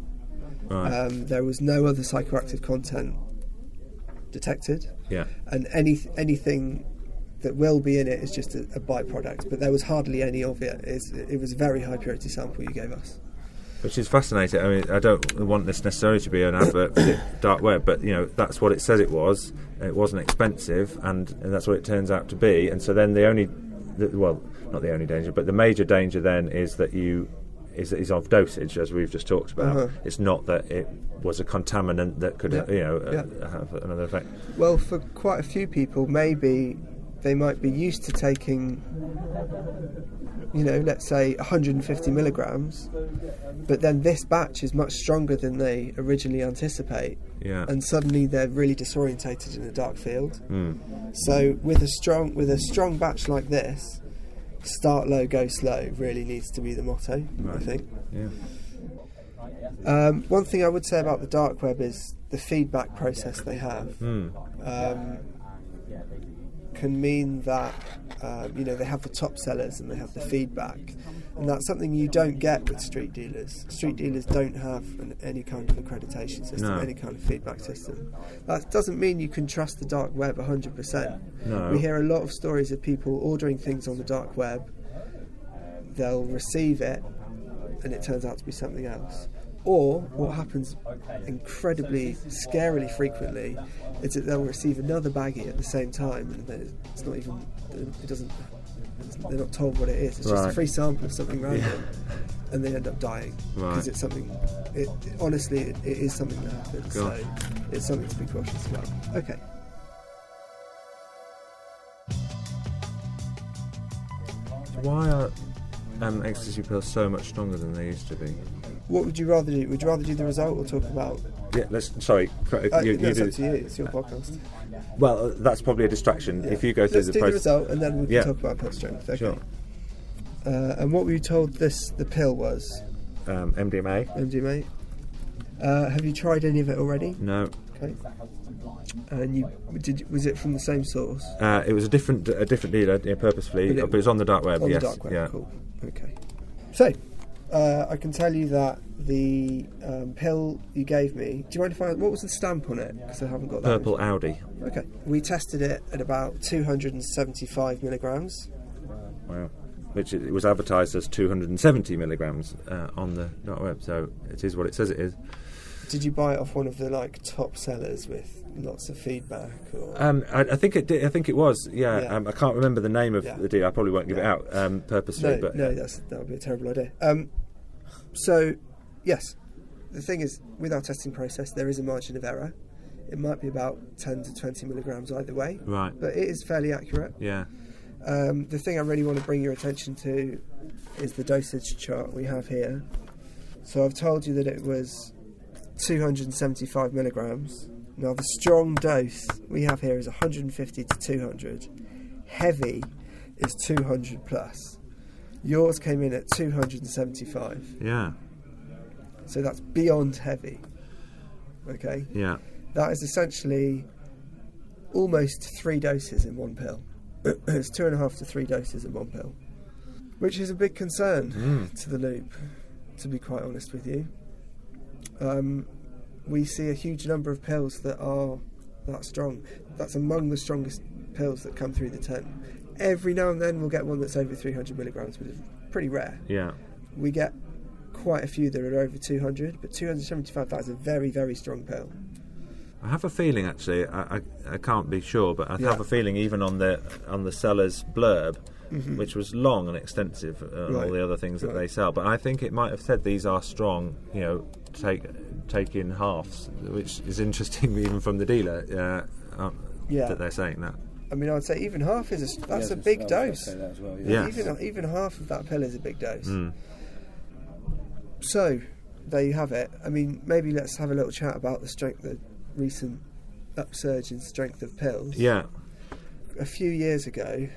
Right. Um, there was no other psychoactive content detected, Yeah. and any anything that will be in it is just a, a byproduct. But there was hardly any of it. It's, it was a very high purity sample you gave us. Which is fascinating. I mean, I don't want this necessarily to be an advert for the dark web, but you know that's what it says it was. It wasn't expensive, and, and that's what it turns out to be. And so then the only, the, well, not the only danger, but the major danger then is that you is is of dosage, as we've just talked about. Uh-huh. It's not that it was a contaminant that could, Yeah. you know, uh, have another effect. Well, for quite a few people, maybe they might be used to taking, you know, let's say 150 milligrams, but then this batch is much stronger than they originally anticipate, Yeah. and suddenly they're really disorientated in a dark field. Mm. So, with a strong with a strong batch like this, start low, go slow really needs to be the motto. I think. Yeah. Um, one thing I would say about the dark web is the feedback process they have Mm. um, can mean that um, you know they have the top sellers and they have the feedback, and that's something you don't get with street dealers. Street dealers don't have an, any kind of accreditation system, No. any kind of feedback system. That doesn't mean you can trust the dark web 100%. No. We hear a lot of stories of people ordering things on the dark web. They'll receive it, and it turns out to be something else. Or what happens incredibly, scarily frequently is that they'll receive another baggie at the same time, and they- it's not even, it doesn't, they're not told what it is. It's just a free sample of something random, and they end up dying Right. because it's something. It, honestly, it, it is something that happens. Gosh. So it's something to be cautious about. Okay. Why are um, ecstasy pills so much stronger than they used to be? What would you rather do? Would you rather do the result or talk about? Yeah, let's. Sorry, Uh, you, no, it's do- up to you. It's your podcast. Well, uh, that's probably a distraction. Yeah. If you go through Let's the do the result and then we can Yeah. talk about pill strength. Okay. Sure. Uh, and what were you told this the pill was? um, MDMA. MDMA. Uh, have you tried any of it already? No, Okay. And you did? Was it from the same source? uh, it was a different a different dealer, yeah, purposefully, But it- but it was on the dark web. On yes, the dark web. yeah. Cool. Okay. So, Uh, I can tell you that the um, pill you gave me. Do you mind if I? What was the stamp on it? Because I haven't got that. Purple Audi. Okay. We tested it at about 275 milligrams. Wow. Which it was advertised as 270 milligrams uh, on the dark web, so it is what it says it is. Did you buy it off one of the like top sellers with lots of feedback? Or? Um, I, I think it did. I think it was. Yeah. Yeah. Um, I can't remember the name of Yeah. the deal. I probably won't give it out um, purposely. no, but no, that's that would be a terrible idea. So, yes, the thing is, with our testing process, there is a margin of error. It might be about 10 to 20 milligrams either way, Right. but it is fairly accurate. yeah. Um, the thing I really want to bring your attention to is the dosage chart we have here. So I've told you that it was 275 milligrams. Now the strong dose we have here is 150 to 200. Heavy is 200 plus. Yours came in at 275. Yeah. So that's beyond heavy. Okay? Yeah. That is essentially almost three doses in one pill. it's two and a half to three doses in one pill, which is a big concern Mm. to the loop, to be quite honest with you. Um, we see a huge number of pills that are that strong. That's among the strongest pills that come through the tent. Every now and then we'll get one that's over 300 milligrams, but it's pretty rare. Yeah. We get quite a few that are over 200, but 275, that is a very, very strong pill. I have a feeling, actually, I, I, I can't be sure, but I Yeah. have a feeling even on the on the seller's blurb, Mhm. which was long and extensive, uh, and all the other things that Right. they sell. But I think it might have said these are strong. You know, take take in halves, which is interesting, even from the dealer. Uh, uh, Yeah. that they're saying that. I mean, I'd say even half is a, that's Yeah, a big I was gonna dose. say that as well, yeah. Even even half of that pill is a big dose. Mm. So there you have it. I mean, maybe let's have a little chat about the strength, the recent upsurge in strength of pills. Yeah. A few years ago,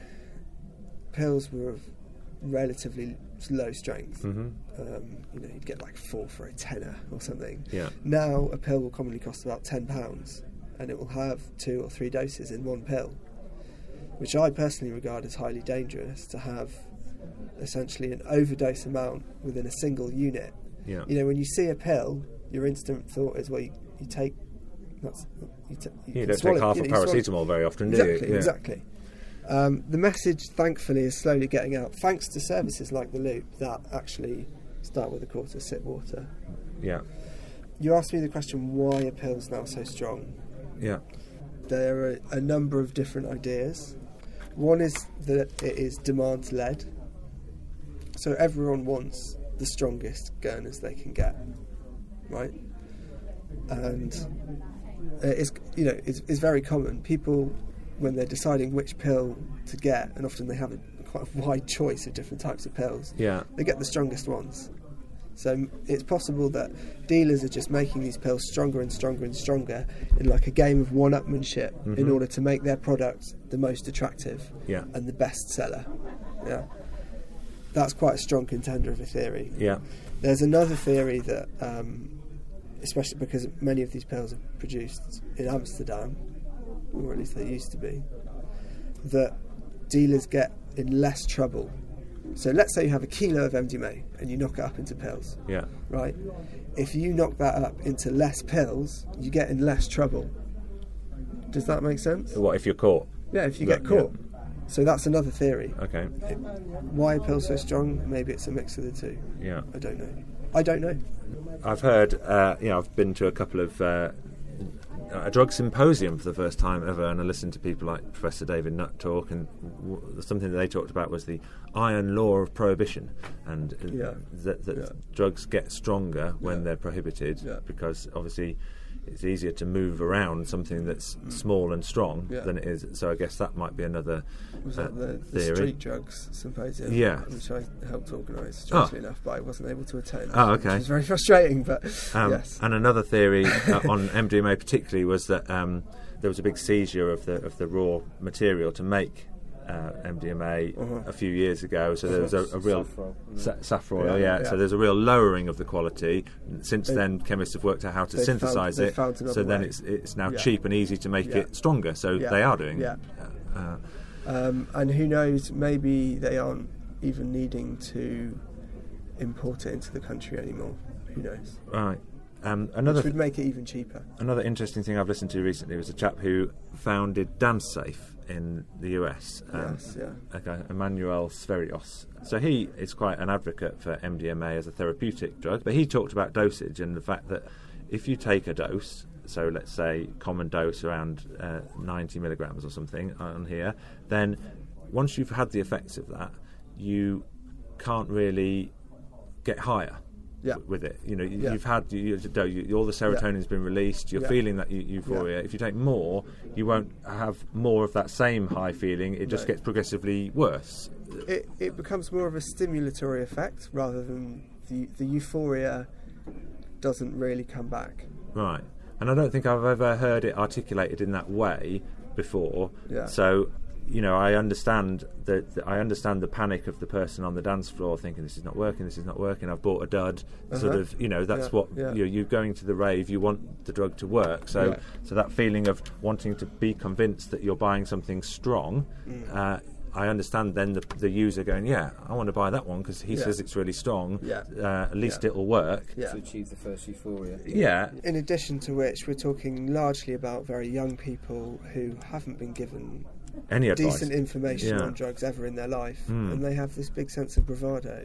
pills were of relatively low strength. Mhm. Um, you know, you'd get like four for a tenner or something. Yeah. Now a pill will commonly cost about ten pounds, and it will have two or three doses in one pill, which I personally regard as highly dangerous to have essentially an overdose amount within a single unit. Yeah. You know, when you see a pill, your instant thought is, well, you, you take. That's, you, t- You can don't swallow- take half you a know, you swallow- paracetamol very often, do exactly, you? Yeah. Exactly. Um, the message, thankfully, is slowly getting out, thanks to services like the Loop that actually start with a quarter, sip water. Yeah. You asked me the question, why are pills now so strong? Yeah. There are a number of different ideas. One is that it is demand led. So everyone wants the strongest gunners they can get, right? And it's you know it's, it's very common. People when they're deciding which pill to get, and often they have a quite a wide choice of different types of pills. Yeah. they get the strongest ones. So it's possible that dealers are just making these pills stronger and stronger and stronger in like a game of one-upmanship in Mhm. order to make their product the most attractive Yeah. and the best seller. Yeah, that's quite a strong contender of a theory. Yeah. There's another theory that, um, especially because many of these pills are produced in Amsterdam, or at least they used to be, that dealers get in less trouble. So let's say you have a kilo of MDMA and you knock it up into pills, Yeah. right? If you knock that up into less pills, you get in less trouble. Does that make sense? What if you're caught? Yeah, if you Yeah, get caught. So that's another theory. Okay. It- why are pills so strong? Maybe it's a mix of the two. Yeah. I don't know. I don't know. I've heard, uh, you know, I've been to a couple of uh, a drug symposium for the first time ever, and I listened to people like Professor David Nutt talk, and w- something that they talked about was the iron law of prohibition, and uh, Yeah. that, that Yeah. drugs get stronger when Yeah. they're prohibited because obviously. It's easier to move around something that's small and strong Mm. Yeah. than it is. So I guess that might be another Was uh, that the, the theory. street drugs symposium? Yeah. Which I helped organise, Oh. strangely enough, but I wasn't able to attend. Oh, okay. Which was very frustrating, but Um, yes. And another theory uh, on MDMA particularly was that um, there was a big seizure of the of the raw material to make uh, MDMA Uh-huh. a few years ago. So there was a, a real Saffron, sa- saffron, Yeah, yeah, yeah. So there's a real lowering of the quality. Since They- then, chemists have worked out how to synthesize found- it. So then way. it's it's now Yeah. cheap and easy to make it stronger. So they are doing. Yeah. Uh, Um, and who knows, maybe they aren't even needing to import it into the country anymore. Who knows? Right. Um, another Which would make it even cheaper. Another interesting thing I've listened to recently was a chap who founded DanceSafe in the US. Um, yes, yeah. A guy, Emmanuel Sferios. So he is quite an advocate for MDMA as a therapeutic drug, but he talked about dosage and the fact that if you take a dose, so let's say common dose around uh, 90 milligrams or something on here, then once you've had the effects of that, you can't really get higher yeah. with it. You know, you, have had you, you, all the serotonin's yeah. been released. You're yeah. feeling that euphoria. If you take more, you won't have more of that same high feeling. It just gets progressively worse. It, it becomes more of a stimulatory effect rather than the the euphoria doesn't really come back. Right, and I don't think I've ever heard it articulated in that way before. Yeah. So you know, I understand the, the, I understand the panic of the person on the dance floor thinking this is not working, this is not working. I've bought a dud. Uh-huh. Sort of, you know, that's yeah, what yeah. you're, you're, going to the rave. You want the drug to work. So, yeah. so that feeling of wanting to be convinced that you're buying something strong. Mm. Uh, I understand then the, the user going, yeah, I want to buy that one because he says it's really strong. Yeah. Uh, at least it'll work. Yeah. To achieve the first euphoria. Yeah. In addition to which, we're talking largely about very young people who haven't been given any decent information yeah. on drugs ever in their life, mm. and they have this big sense of bravado.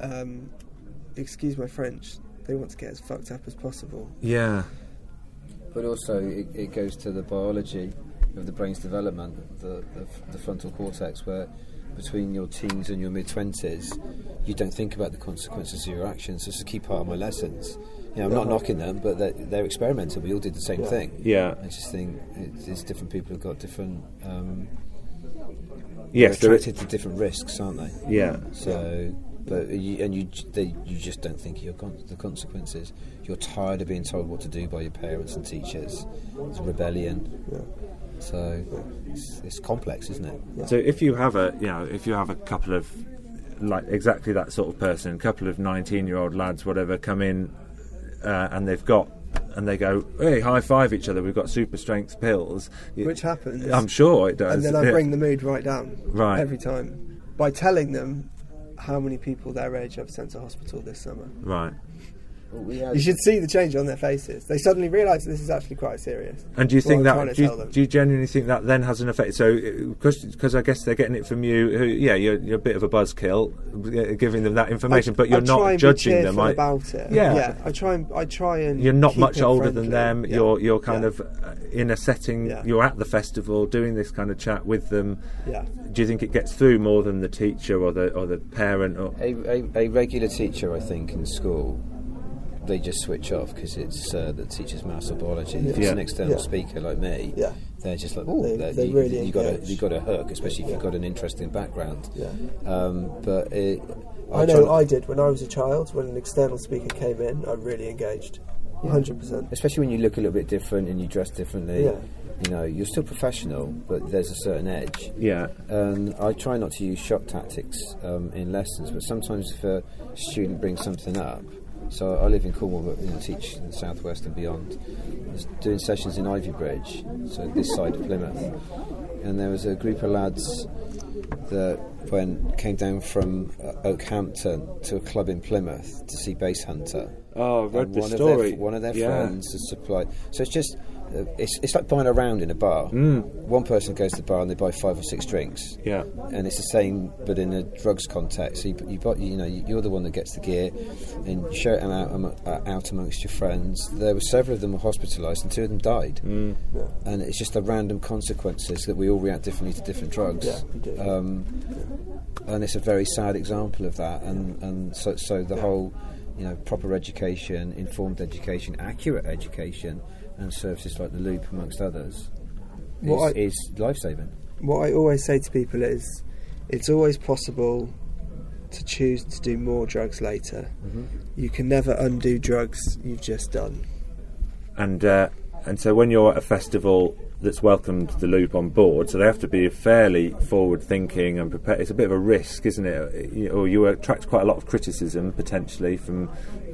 Um, excuse my French. They want to get as fucked up as possible. Yeah. But also, it, it goes to the biology of the brain's development, the, the, the frontal cortex, where between your teens and your mid twenties, you don't think about the consequences of your actions. This is a key part of my lessons. You know, I'm not knocking them, but they're, they're experimental. We all did the same thing. Yeah. I just think it's, it's different people have got different. Um, Yes, they're there attracted to different risks, aren't they? Yeah. So, but you, and you, they, you just don't think of your con- the consequences. You're tired of being told what to do by your parents and teachers. It's rebellion. Yeah. So it's, it's complex, isn't it? So if you have a, you know, if you have a couple of like exactly that sort of person, a couple of nineteen-year-old lads, whatever, come in uh, and they've got. And they go, hey, high five each other. We've got super strength pills. Which happens. I'm sure it does. And then I bring the mood right down. Right. Every time. By telling them how many people their age I've sent to hospital this summer. Right. Well, we had- You should see the change on their faces. They suddenly realise this is actually quite serious. And do you think I'm that do you, do you genuinely think that then has an effect? So because I guess they're getting it from you, who yeah, you're, you're a bit of a buzzkill, giving them that information, I- but you're I try not and be judging them. I- about it. Yeah. yeah. I try and I try and. You're not much it older than them. Yeah. You're you're kind Yeah. of uh, in a setting. Yeah. You're at the festival doing this kind of chat with them. Yeah. Do you think it gets through more than the teacher or the or the parent or? A, a, a regular teacher, I think, in school, they just switch off because it's uh, the teacher's maths or biology. If it's an external speaker like me, Yeah. they're just like, oh, They- you, really you got a you got a hook, especially if you've got an interesting background. Yeah. Um, but it, I know I did when I was a child. When an external speaker came in, I really engaged. Hundred percent. especially when you look a little bit different and you dress differently. Yeah. You know, you're still professional, but there's a certain edge. Yeah. And I try not to use shock tactics um, in lessons, but sometimes if a student brings something up, so I live in Cornwall, but you know, teach in the southwest and beyond. I was doing sessions in Ivybridge, so this side of Plymouth, and there was a group of lads that went came down from uh, Okehampton to a club in Plymouth to see Basshunter. Oh, I've read And the one story. Of their, one of their Yeah. friends has supplied. So it's just. Uh, it's, it's like buying a round in a bar. Mm. One person goes to the bar and they buy five or six drinks. Yeah. And it's the same, but in a drugs context. So you, you, buy, you know, you're the one that gets the gear, and you share it out, uh, out amongst your friends. There were several of them were hospitalised, and two of them died. Mm. And it's just the random consequences that we all react differently to different drugs. Yeah. Um, and it's a very sad example of that. And and so so the whole, you know, proper education, informed education, accurate education, and services like the Loop, amongst others, is, is life saving. What I always say to people is, it's always possible to choose to do more drugs later. Mhm. You can never undo drugs you've just done. and uh, and so when you're at a festival that's welcomed the loop on board, so they have to be fairly forward thinking and prepared. It's a bit of a risk, isn't it? Or you attract quite a lot of criticism potentially from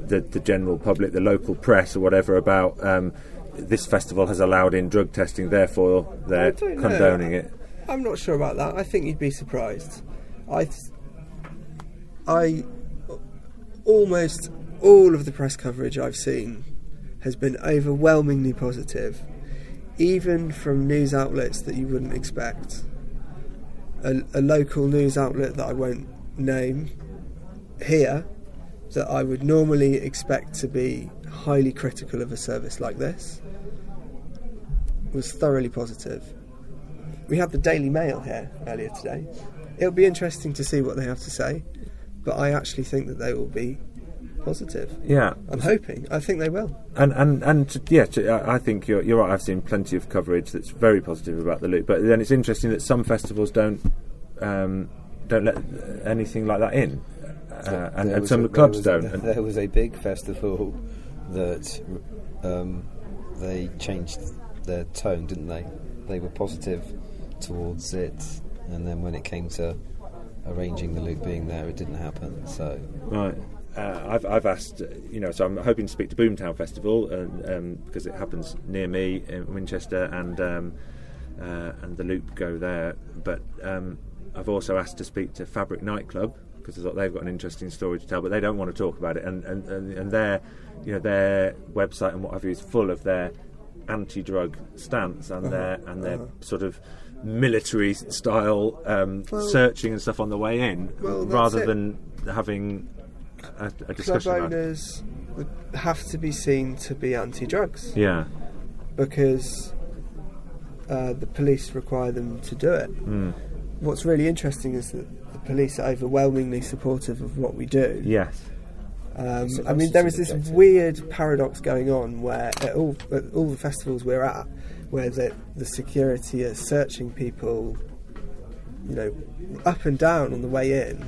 the, the general public, the local press, or whatever about um, this festival has allowed in drug testing, therefore they're don't know. condoning it. I'm not sure about that. I think you'd be surprised. I, th- I, almost all of the press coverage I've seen has been overwhelmingly positive, even from news outlets that you wouldn't expect. A, a local news outlet that I won't name here, that I would normally expect to be highly critical of a service like this, was thoroughly positive. We had the Daily Mail here earlier today. It'll be interesting to see what they have to say, but I actually think that they will be positive. Yeah, I'm hoping. I think they will. And and and to, yeah, to, I I think you're you're right. I've seen plenty of coverage that's very positive about the loop, but then it's interesting that some festivals don't um, don't let anything like that in, uh, and, There and was some a- clubs there don't. a- there was a big festival that um, they changed their tone, didn't they? They were positive towards it, and then when it came to arranging the loop being there, it didn't happen. So Right. Uh, I've, I've asked, uh, you know, so I'm hoping to speak to Boomtown Festival and, um, because it happens near me in Winchester and um, uh, and the Loop go there. But um, I've also asked to speak to Fabric Nightclub because I thought they've got an interesting story to tell, but they don't want to talk about it. And and, and, and their, you know, their website and what have you is full of their anti-drug stance and their Uh-huh, and their uh-huh. sort of military style um, Well- searching and stuff on the way in, Well, rather than having a, a Club discussion it. owners have to be seen to be anti-drugs. Yeah. Because uh, the police require them to do it. Mm. What's really interesting is that police are overwhelmingly supportive of what we do. Yes. Um, So I mean, that's there the is this objective. weird paradox going on where at all, at all the festivals we're at, where the, the security are searching people, you know, up and down on the way in,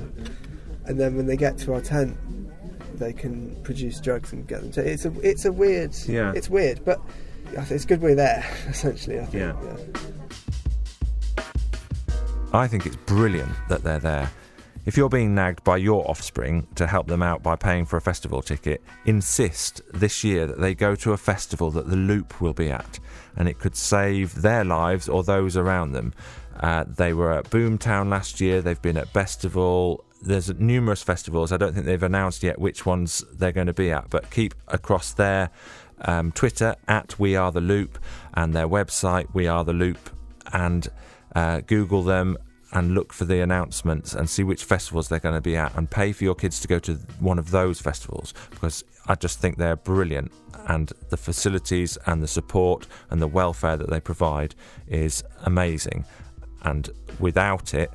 and then when they get to our tent, they can produce drugs and get them. To, it's a it's a weird, Yeah. it's weird, but it's good we're there. Essentially, I think. Yeah. I think it's brilliant that they're there. If you're being nagged by your offspring to help them out by paying for a festival ticket, insist this year that they go to a festival that the Loop will be at, and it could save their lives or those around them. Uh, they were at Boomtown last year, they've been at Festival. There's numerous festivals. I don't think they've announced yet which ones they're going to be at, but keep across their um, Twitter at We Are the Loop and their website We Are the Loop and uh, Google them and look for the announcements and see which festivals they're going to be at and pay for your kids to go to one of those festivals because I just think they're brilliant and the facilities and the support and the welfare that they provide is amazing and without it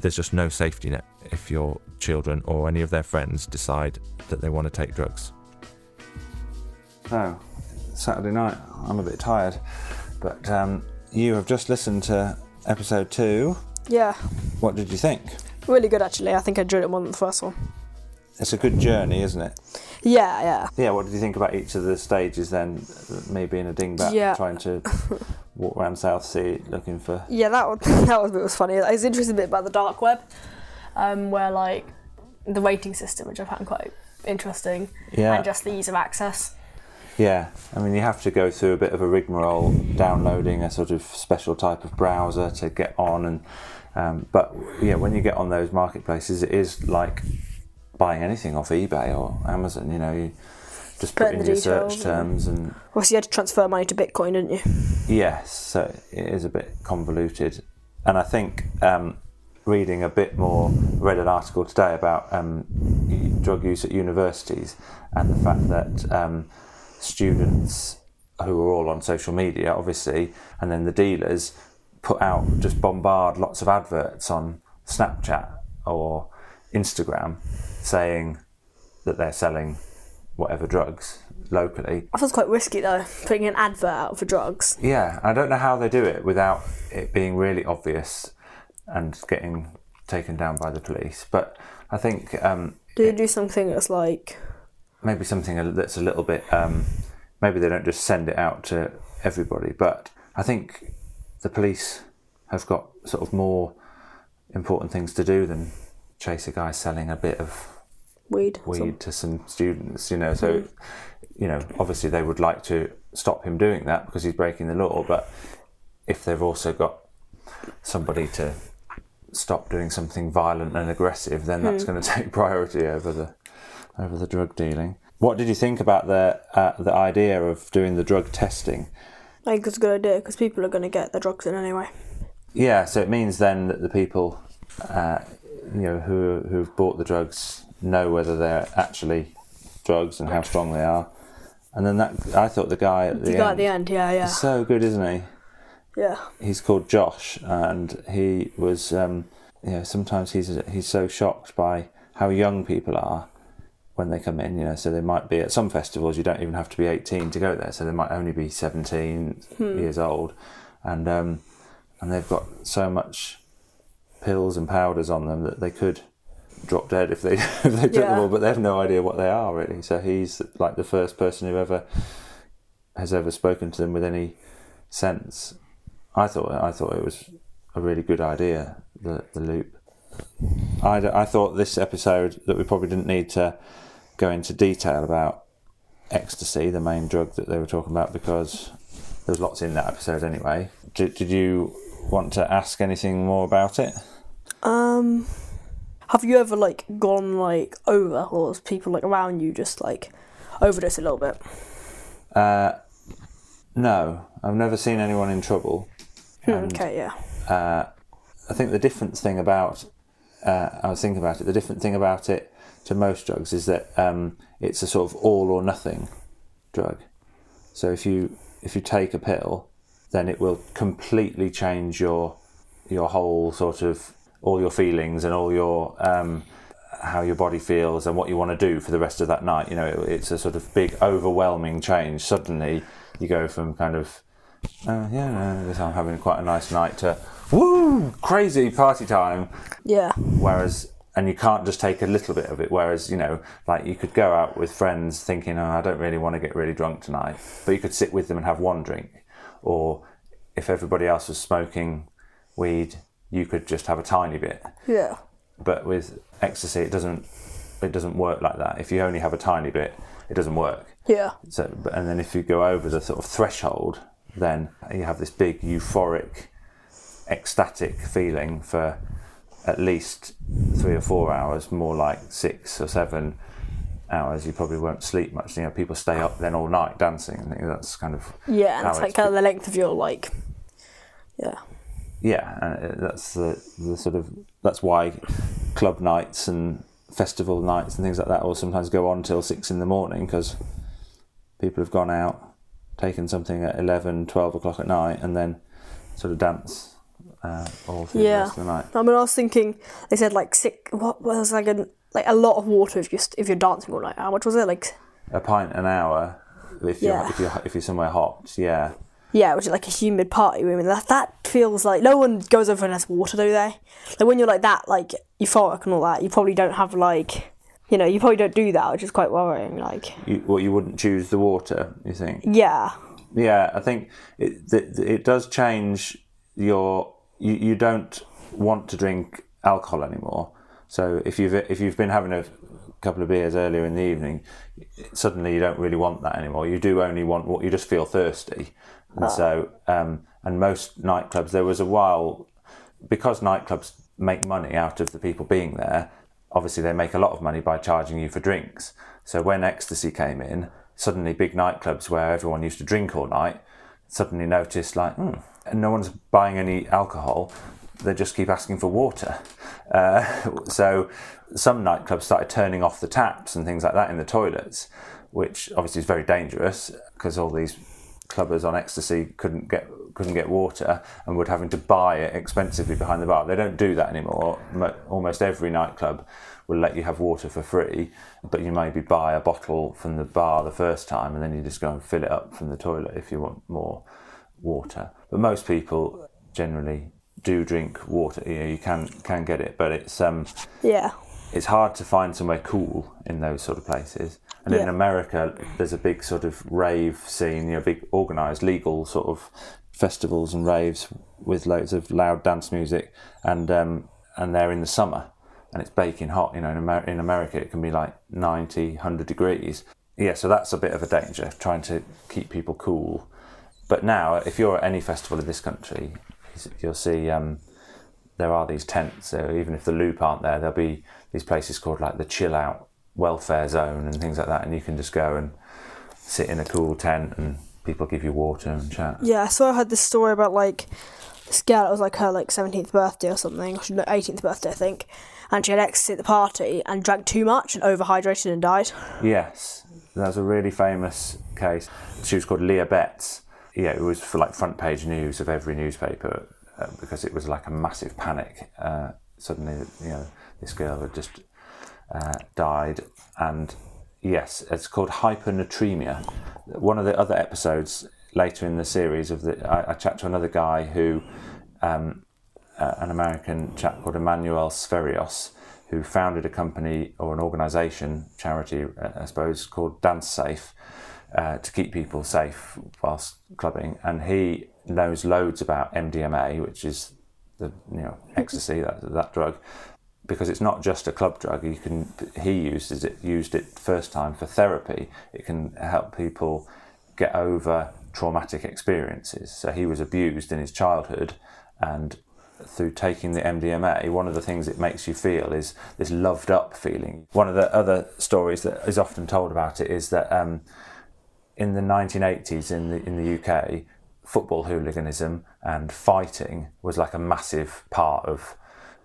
there's just no safety net if your children or any of their friends decide that they want to take drugs. Oh, Saturday night. I'm a bit tired, but um, you have just listened to episode two. Yeah, What did you think? really good actually. I think I enjoyed it more than the first one. It's a good journey, isn't it? Yeah, yeah. Yeah. What did you think about each of the stages then? Me being a dingbat, Yeah. trying to walk around Southsea looking for. Yeah, that was, that was, was funny. It's interesting bit about the dark web, um, where like the rating system, which I found quite interesting, Yeah. and just the ease of access. Yeah, I mean, you have to go through a bit of a rigmarole, downloading a sort of special type of browser to get on, and um, but yeah, when you get on those marketplaces, it is like buying anything off eBay or Amazon. You know, you just put Put in in your search terms, and Obviously, you had to transfer money to Bitcoin, didn't you? yes, so it is a bit convoluted. And I think um, reading a bit more, read an article today about um, drug use at universities and the fact that um, students who are all on social media, obviously, and then the dealers put out just bombard lots of adverts on Snapchat or Instagram saying that they're selling whatever drugs locally I was quite risky though, putting an advert out for drugs. yeah, I don't know how they do it without it being really obvious and getting taken down by the police. But I think um, Do you do something that's like maybe something that's a little bit. Um, maybe they don't just send it out to everybody, but I think the police have got sort of more important things to do than chase a guy selling a bit of weed? weed to some students, you know. So, Mhm. you know, obviously they would like to stop him doing that because he's breaking the law. But if they've also got somebody to stop doing something violent and aggressive, then that's Hmm. going to take priority over the over the drug dealing. What did you think about the uh, the idea of doing the drug testing? I think it's a good idea because people are going to get their drugs in anyway. Yeah, so it means then that the people, uh, you know, who who've bought the drugs know whether they're actually drugs and how strong they are. And then that I thought the guy at the, The guy end, at the end, yeah, yeah. so good, isn't he? Yeah. He's called Josh, and he was, um, you know, sometimes he's he's so shocked by how young people are when they come in. You know, so they might be at some festivals you don't even have to be eighteen to go there, so they might only be seventeen Hmm. years old, and um, and they've got so much pills and powders on them that they could drop dead if they if they took them all, but they have no idea what they are really. So he's like the first person who ever has ever spoken to them with any sense. I thought I thought it was a really good idea the the loop. I, I thought this episode that we probably didn't need to go into detail about ecstasy, the main drug that they were talking about, because there was lots in that episode anyway. Did, did you want to ask anything more about it? Um, have you ever like gone like over, or people like around you just like overdose a little bit? Uh, no, I've never seen anyone in trouble. Hmm, And, okay, yeah. Uh, I think the different thing about uh, I was thinking about it. The different thing about it to most drugs is that um, it's a sort of all or nothing drug. So if you if you take a pill, then it will completely change your your whole sort of all your feelings and all your um, how your body feels and what you want to do for the rest of that night. You know, it, it's a sort of big, overwhelming change. Suddenly, you go from kind of uh, yeah, no, I'm having quite a nice night to woo, crazy party time. Yeah. Whereas, and you can't just take a little bit of it. Whereas, you know, like you could go out with friends thinking, oh, I don't really want to get really drunk tonight, but you could sit with them and have one drink. Or if everybody else was smoking weed, you could just have a tiny bit. Yeah. But with ecstasy, it doesn't. It doesn't work like that. If you only have a tiny bit, it doesn't work. Yeah. So, but- and then if you go over the sort of threshold, then you have this big euphoric, ecstatic feeling for at least three or four hours, more like six or seven hours. You probably won't sleep much. You know, people stay up then all night dancing. I think that's kind of Yeah, and it's like kind of the length of your like. Yeah. yeah, and that's the, the sort of that's why club nights and festival nights and things like that will sometimes go on till six in the morning because people have gone out, taken something at 11, 12 o'clock at night, and then sort of dance uh, all through the Yeah. rest of the night. I mean, I was thinking they said like sick. What was like a like a lot of water if you if you're dancing all night. How much was it? Like A pint an hour if you're Yeah. if you're if you're somewhere hot, yeah. yeah, which is like a humid party. room, mean, that that feels like no one goes over and has water, do they? Like when you're like that, like euphoric and all that, you probably don't have like. You know, you probably don't do that, which is quite worrying. Like, You, well, you wouldn't choose the water, you think? yeah, Yeah, I think it it, it does change your. You, you don't want to drink alcohol anymore. So if you've if you've been having a couple of beers earlier in the evening, suddenly you don't really want that anymore. You do only want what you just feel thirsty, and Ah. so um, and most nightclubs there was a while because nightclubs make money out of the people being there. Obviously, they make a lot of money by charging you for drinks. So when ecstasy came in, suddenly big nightclubs where everyone used to drink all night suddenly noticed like, hmm, and no one's buying any alcohol. They just keep asking for water. Uh, so some nightclubs started turning off the taps and things like that in the toilets, which obviously is very dangerous because all these clubbers on ecstasy couldn't get couldn't get water and were having to buy it expensively behind the bar. They don't do that anymore. Almost every nightclub will let you have water for free, but you maybe buy a bottle from the bar the first time and then you just go and fill it up from the toilet if you want more water. But most people generally do drink water. You know, you can can get it, but it's um yeah, it's hard to find somewhere cool in those sort of places. And in America, there's a big sort of rave scene, you know, big organised, legal sort of festivals and raves with loads of loud dance music, and um, and they're in the summer, and it's baking hot. You know, in, Amer- in America, it can be like 90, 100 degrees. Yeah, so that's a bit of a danger, trying to keep people cool. But now, if you're at any festival in this country, you'll see um, there are these tents. So even if the loop aren't there, there'll be these places called like the chill out welfare zone and things like that, and you can just go and sit in a cool tent and people give you water and chat. Yeah, so I heard this story about like this girl. It was like her like seventeenth birthday or something, or eighteenth birthday, I think. And she had ecstasy at the party and drank too much and overhydrated and died. Yes, that was a really famous case. She was called Leah Betts. Yeah, it was for like front page news of every newspaper uh, because it was like a massive panic. Uh, suddenly, you know, this girl had just uh, died, and yes, it's called hypernatremia. One of the other episodes later in the series of the, I, I chat to another guy who, um, uh, an American chap called Emmanuel Sferios, who founded a company or an organisation, charity, uh, I suppose, called DanceSafe. Uh, to keep people safe whilst clubbing, and he knows loads about MDMA, which is the you know ecstasy that that drug, because it's not just a club drug. You can he uses it used it first time for therapy. It can help people get over traumatic experiences. So he was abused in his childhood, and through taking the MDMA, one of the things it makes you feel is this loved up feeling. One of the other stories that is often told about it is that um, in the 1980s in the in the UK, football hooliganism and fighting was like a massive part of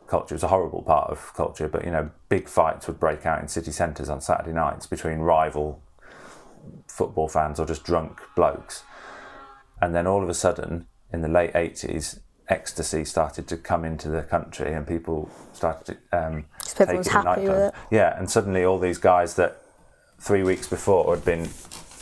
culture. It was a horrible part of culture, but you know, big fights would break out in city centres on Saturday nights between rival football fans or just drunk blokes. And then all of a sudden, in the late 80s, ecstasy started to come into the country and people started to um, take it happy with it. Yeah, and suddenly all these guys that three weeks before had been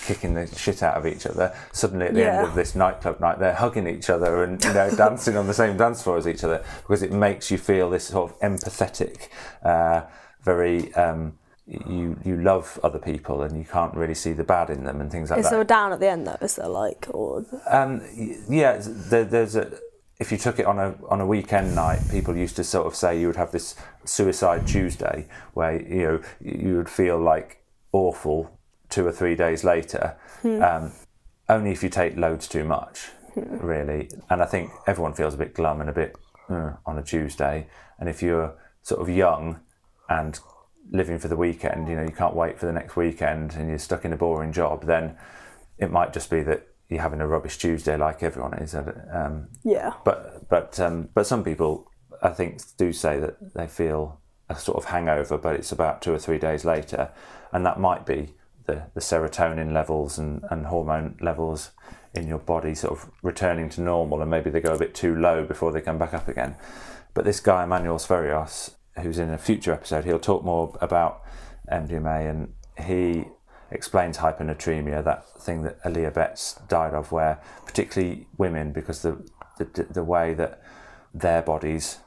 kicking the shit out of each other. Suddenly, at the Yeah. end of this nightclub night, they're hugging each other and you know dancing on the same dance floor as each other because it makes you feel this sort of empathetic, uh, very. Um, you you love other people and you can't really see the bad in them and things like Is that. there a down at the end though? Is there like or Um, yeah, there, there's a. If you took it on a on a weekend night, people used to sort of say you would have this suicide Tuesday where you know you would feel like awful two or three days later. Hmm. Um, only if you take loads too much, really. And I think everyone feels a bit glum and a bit uh, on a Tuesday. And if you're sort of young and living for the weekend, you know, you can't wait for the next weekend and you're stuck in a boring job, then it might just be that you're having a rubbish Tuesday like everyone is. Um, Yeah. But but um, but some people, I think, do say that they feel a sort of hangover, but it's about two or three days later, and that might be the, the serotonin levels and, and hormone levels in your body sort of returning to normal, and maybe they go a bit too low before they come back up again. But this guy, Emmanuel Sferios, who's in a future episode, he'll talk more about MDMA, and he explains hypernatremia, that thing that Leah Betts died of, where particularly women, because the the, the way that their bodies,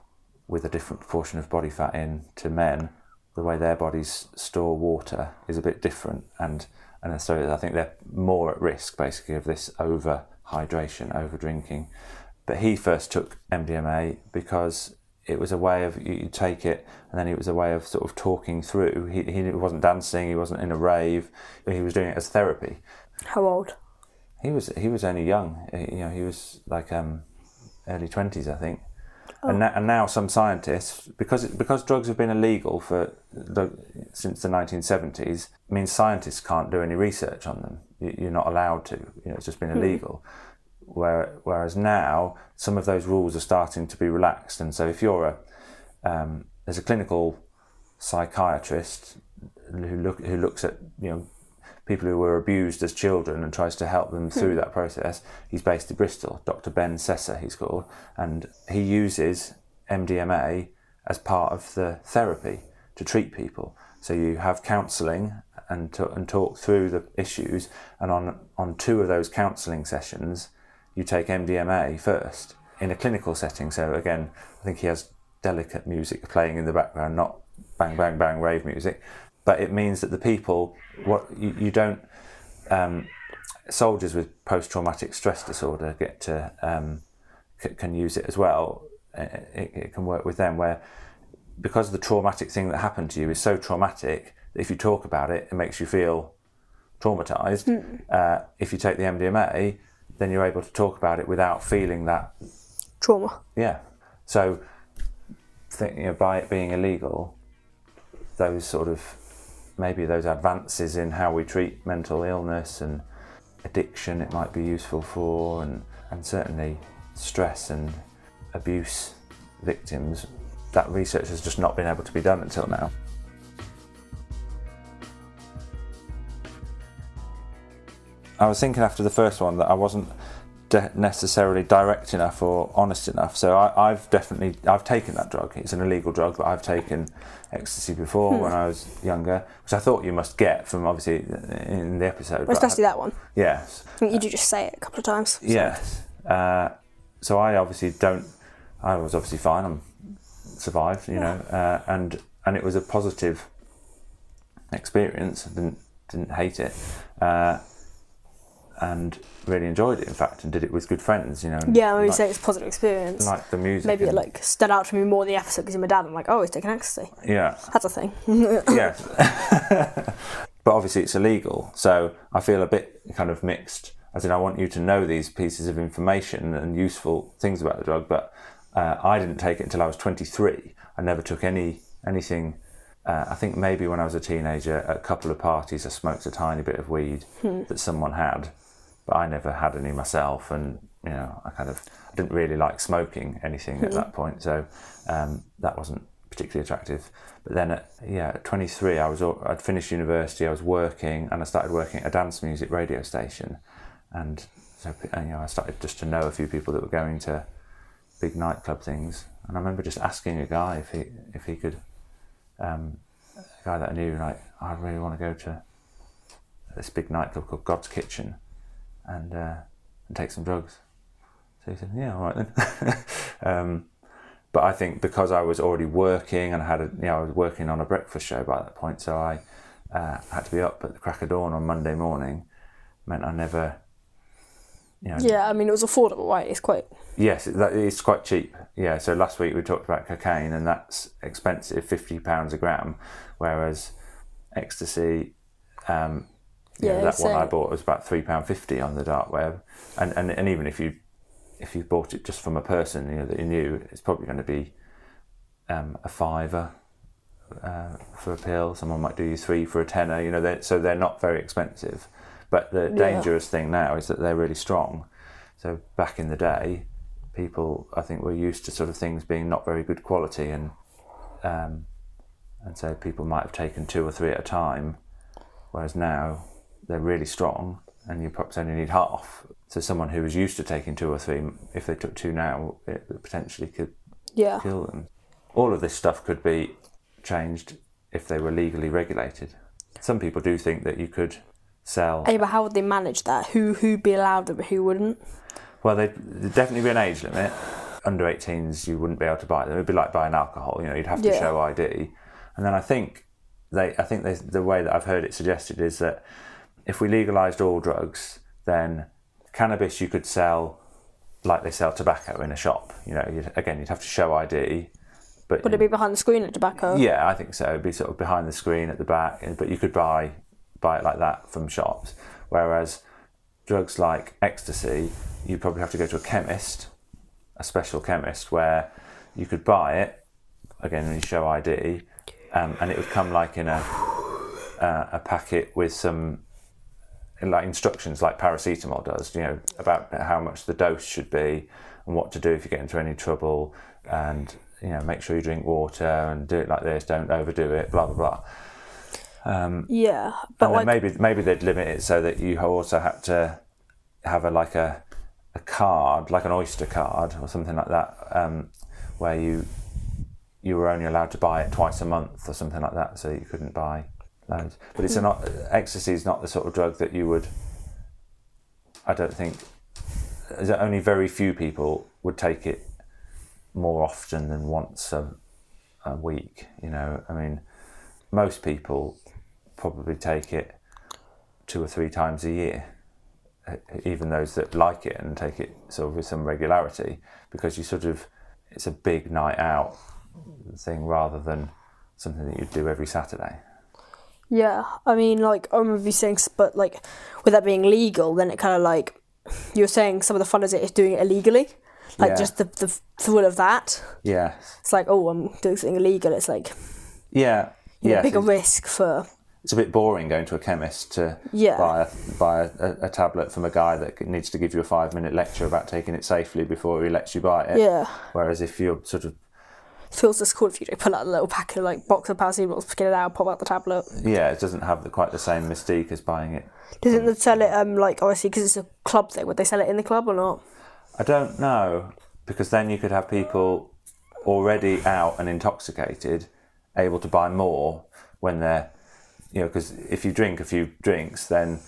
with a different proportion of body fat in to men, the way their bodies store water is a bit different, and and so I think they're more at risk basically of this over hydration, over drinking. But he first took MDMA because it was a way of you take it, and then it was a way of sort of talking through. He he wasn't dancing, he wasn't in a rave, he was doing it as therapy. how old? He was he was only young. You know, he was like um, early twenties, I think. And, now, and now some scientists, because because drugs have been illegal for the, since the 1970s, means scientists can't do any research on them. You- You're not allowed to. You know, it's just been Hmm. illegal. Where, whereas now some of those rules are starting to be relaxed, and so if you're a um, there's a clinical psychiatrist who look who looks at you know people who were abused as children and tries to help them through Hmm. that process. He's based in Bristol, Dr. Ben Sessa, he's called, and he uses MDMA as part of the therapy to treat people. So you have counselling and to, and talk through the issues, and on on two of those counselling sessions, you take MDMA first in a clinical setting. So again, I think he has delicate music playing in the background, not bang bang bang rave music, but it means that the people what you, you don't um, soldiers with post traumatic stress disorder get to um, c- can use it as well. It, it, it can work with them where because the traumatic thing that happened to you is so traumatic that if you talk about it, it makes you feel traumatized. Mm. Uh, if you take the MDMA, then you're able to talk about it without feeling that Trauma. yeah. So, think, you know, by it being illegal, those sort of maybe those advances in how we treat mental illness and addiction it might be useful for, and, and certainly stress and abuse victims. That research has just not been able to be done until now. I was thinking after the first one that I wasn't de- necessarily direct enough or honest enough. So I, have definitely I've taken that drug. It's an illegal drug, but I've taken ecstasy before Hmm. when I was younger, which I thought you must get from obviously in the episode. Especially I- that one. Yes. I think you do just say it a couple of times. so- Yes. Uh, so I obviously don't. I was obviously fine. I'm survived, you know, uh, and and it was a positive experience. I didn't didn't hate it, uh, and really enjoyed it. In fact, and did it with good friends, you know. Yeah, when you like- say it's a positive experience. like the music. Maybe it like stood out to me more in the episode because my dad. I'm like, oh, he's taking ecstasy. Yeah. That's a thing. yes. but obviously it's illegal, so I feel a bit kind of mixed. As in, I want you to know these pieces of information and useful things about the drug, but uh, I didn't take it until I was 23. I never took any anything. Uh, I think maybe when I was a teenager, at a couple of parties, I smoked a tiny bit of weed Hmm. that someone had, but I never had any myself. And you know, I kind of I didn't really like smoking anything at that point, so um, that wasn't particularly attractive. But then, at, yeah, at 23, I was I'd finished university, I was working, and I started working at a dance music radio station, and so and, you know I started just to know a few people that were going to big nightclub things, and I remember just asking a guy if he if he could, um, a guy that I knew, like I really want to go to this big nightclub called Godskitchen, and uh, and take some drugs. So he said, "Yeah, all right then." um, but I think because I was already working and I had a, you know, I was working on a breakfast show by that point, so I uh, had to be up at the crack of dawn on Monday morning. Meant I never, you know, yeah, I mean, it was affordable, right? It's quite. Yes, it's quite cheap. Yeah. So last week we talked about cocaine, and that's expensive, fifty pounds a gram, whereas ecstasy, um, you know, Yeah, that one I bought was about three pound fifty on the dark web, and, and and even if you if you bought it just from a person you know that you knew, it's probably going to be um, a fiver uh, for a pill. Someone might do you three for a tenner. You know, they're, so they're not very expensive. But the Yeah. dangerous thing now is that they're really strong. So back in the day, people I think were used to sort of things being not very good quality, and um, and so people might have taken two or three at a time, whereas now they're really strong, and you perhaps only need half. So someone who was used to taking two or three, if they took two now, it potentially could Yeah. kill them. All of this stuff could be changed if they were legally regulated. Some people do think that you could sell. Hey, but how would they manage that? Who who'd be allowed it, but who wouldn't? Well, there'd, there'd definitely be an age limit. Under 18s, you wouldn't be able to buy them. It'd be like buying alcohol. You know, you'd have to Yeah. show ID. And then I think they, I think they, the way that I've heard it suggested is that if we legalised all drugs, then cannabis you could sell like they sell tobacco in a shop. You know, you'd, again, you'd have to show ID. But Would it be behind the screen at tobacco? yeah, I think so. It'd be sort of behind the screen at the back, but you could buy buy it like that from shops. Whereas drugs like ecstasy, you'd probably have to go to a chemist, a special chemist, where you could buy it again when you show ID, um, and it would come like in a uh, a packet with some like instructions, like paracetamol does. You know about how much the dose should be and what to do if you get into any trouble, and you know make sure you drink water and do it like this. Don't overdo it. Blah blah blah. Um, Yeah, but like, maybe maybe they'd limit it so that you also had to have a like a a card, like an Oyster card or something like that, um, where you you were only allowed to buy it twice a month or something like that, so you couldn't buy loads. But it's not ecstasy is not the sort of drug that you would. I don't think. Only very few people would take it more often than once a, a week. You know, I mean, most people probably take it two or three times a year. Even those that like it and take it sort of with some regularity, because you sort of it's a big night out thing rather than something that you do every Saturday. Yeah, I mean, like I remember you saying, but like with that being legal, then it kind of like you're saying some of the fun is it is doing it illegally, like Yeah. just the the thrill of that. Yeah, It's like, oh, I'm doing something illegal. It's like yeah, you know, yeah. bigger risk for. it's a bit boring going to a chemist to Yeah. buy a, buy a, a tablet from a guy that needs to give you a five minute lecture about taking it safely before he lets you buy it. Yeah. Whereas if you're sort of Feels just cool if you do pull out a little packet of like box of paracetamols, get it out, pop out the tablet. yeah, it doesn't have the, quite the same mystique as buying it. Doesn't they sell it um like obviously because it's a club thing? Would they sell it in the club or not? I don't know because then you could have people already out and intoxicated able to buy more when they're you know because if you drink a few drinks then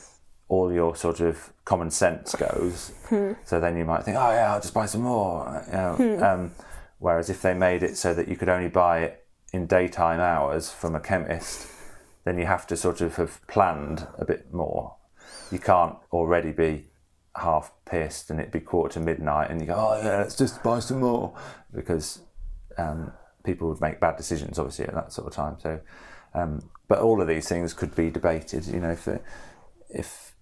all your sort of common sense goes Hmm. so then you might think oh yeah I'll just buy some more you know Hmm. um, whereas if they made it so that you could only buy it in daytime hours from a chemist then you have to sort of have planned a bit more you can't already be half pissed and it'd be quarter to midnight and you go, oh yeah, let's just buy some more because um, people would make bad decisions obviously at that sort of time. So, um, but all of these things could be debated. You know, if they, if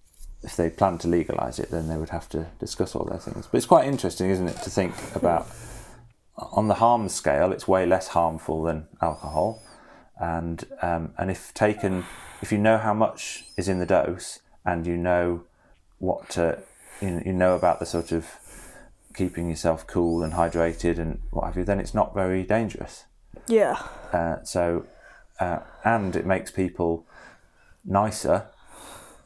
if they plan to legalise it, then they would have to discuss all those things. But it's quite interesting, isn't it, to think about on the harm scale, it's way less harmful than alcohol, and um, and if taken, if you know how much is in the dose and you know what to, you, you know about the sort of keeping yourself cool and hydrated and what have you, then it's not very dangerous. Yeah. Uh, so, uh, and it makes people nicer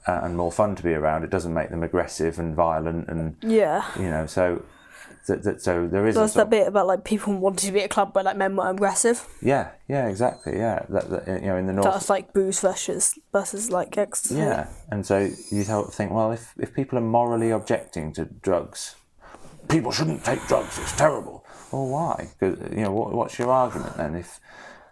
uh, and more fun to be around. It doesn't make them aggressive and violent and Yeah. you know. So, that, that, so there is sort that bit about like people wanting to be at a club where like men were aggressive. yeah, yeah, exactly, yeah. That, that you know in the north, That's like booze versus versus like ecstasy. Yeah, and so you think, well, if, if people are morally objecting to drugs, people shouldn't take drugs. It's terrible. Well, why? Because you know, what, what's your argument then? If,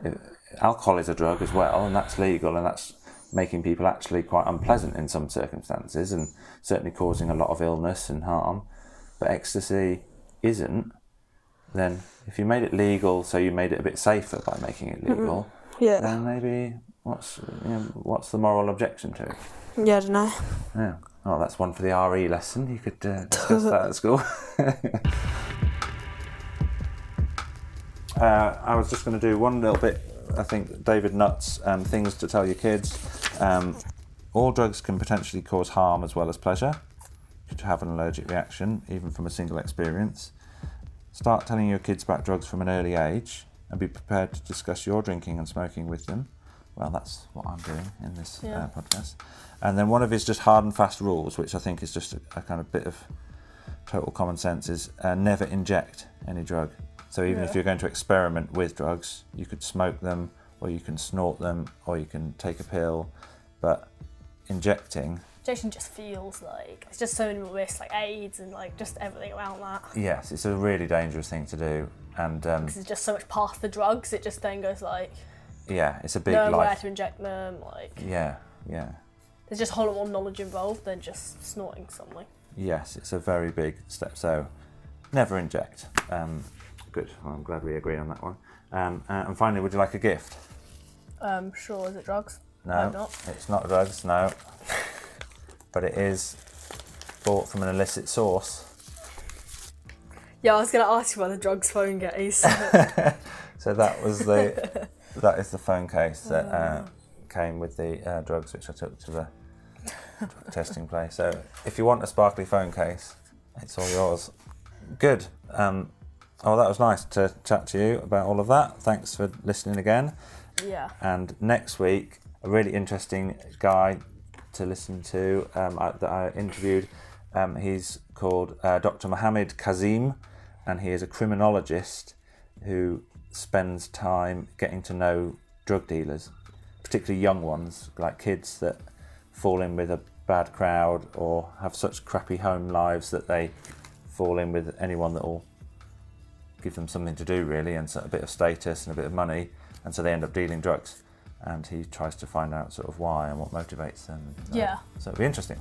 if alcohol is a drug as well, and that's legal, and that's making people actually quite unpleasant in some circumstances, and certainly causing a lot of illness and harm, but ecstasy isn't. Then, if you made it legal, so you made it a bit safer by making it legal, Yeah. then maybe what's you know, what's the moral objection to it? Yeah, I don't know. Yeah. Oh, that's one for the RE lesson. You could uh, discuss that at school. uh, I was just going to do one little bit. I think David Nutt's um, things to tell your kids. Um, all drugs can potentially cause harm as well as pleasure. Could have an allergic reaction, even from a single experience. Start telling your kids about drugs from an early age and be prepared to discuss your drinking and smoking with them. Well, that's what I'm doing in this Yeah. uh, podcast. And then one of his just hard and fast rules, which I think is just a, a kind of bit of total common sense, is uh, never inject any drug. So even if you're going to experiment with drugs, you could smoke them, or you can snort them, or you can take a pill. But injecting, Injection just feels like it's just so many risks, like AIDS and like just everything around that. yes, it's a really dangerous thing to do. And um, Because it's just so much past the drugs, it just then goes like yeah, it's a big know where to inject them. Like Yeah, yeah. there's just a whole lot more knowledge involved than just snorting something. Yes, it's a very big step. So, never inject. Um, good. Well, I'm glad we agree on that one. Um, uh, and finally, would you like a gift? Um, sure, is it drugs? No, not. it's not drugs. No, but it is bought from an illicit source. Yeah, I was gonna ask you about the drugs phone case. So that was the that is the phone case that uh, came with the uh, drugs which I took to the drug testing place. So if you want a sparkly phone case, it's all yours. Good. Um, oh, that was nice to chat to you about all of that. Thanks for listening again. Yeah. And next week, a really interesting guy to listen to um, I, that I interviewed. Um, he's called uh, Dr. Mohammed Kazim, and he is a criminologist who spends time getting to know drug dealers, particularly young ones, like kids that fall in with a bad crowd or have such crappy home lives that they fall in with anyone that will give them something to do, really, and a bit of status and a bit of money, and so they end up dealing drugs. And he tries to find out sort of why and what motivates them. Yeah. So it'll be interesting.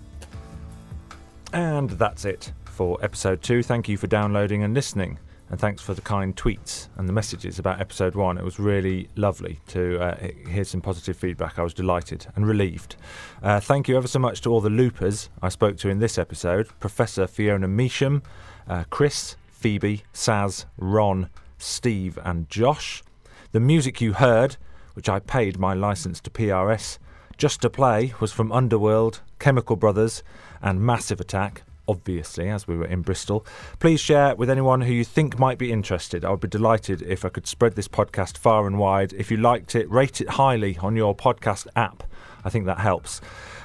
And that's it for episode two. Thank you for downloading and listening. And thanks for the kind tweets and the messages about episode one. It was really lovely to uh, hear some positive feedback. I was delighted and relieved. Uh, thank you ever so much to all the loopers I spoke to in this episode Professor Fiona Measham, uh, Chris, Phoebe, Saz, Ron, Steve, and Josh. The music you heard, which I paid my license to PRS, Just to Play was from Underworld, Chemical Brothers, and Massive Attack obviously, as we were in Bristol. Please share with anyone who you think might be interested. I would be delighted if I could spread this podcast far and wide. If you liked it, rate it highly on your podcast app. I think that helps.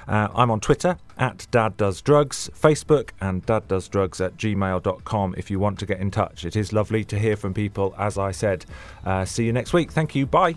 Uh, I'm on Twitter at Dad Does Drugs, Facebook, and Dad Does Drugs at gmail.com if you want to get in touch. It is lovely to hear from people, as I said. Uh, see you next week. Thank you. Bye.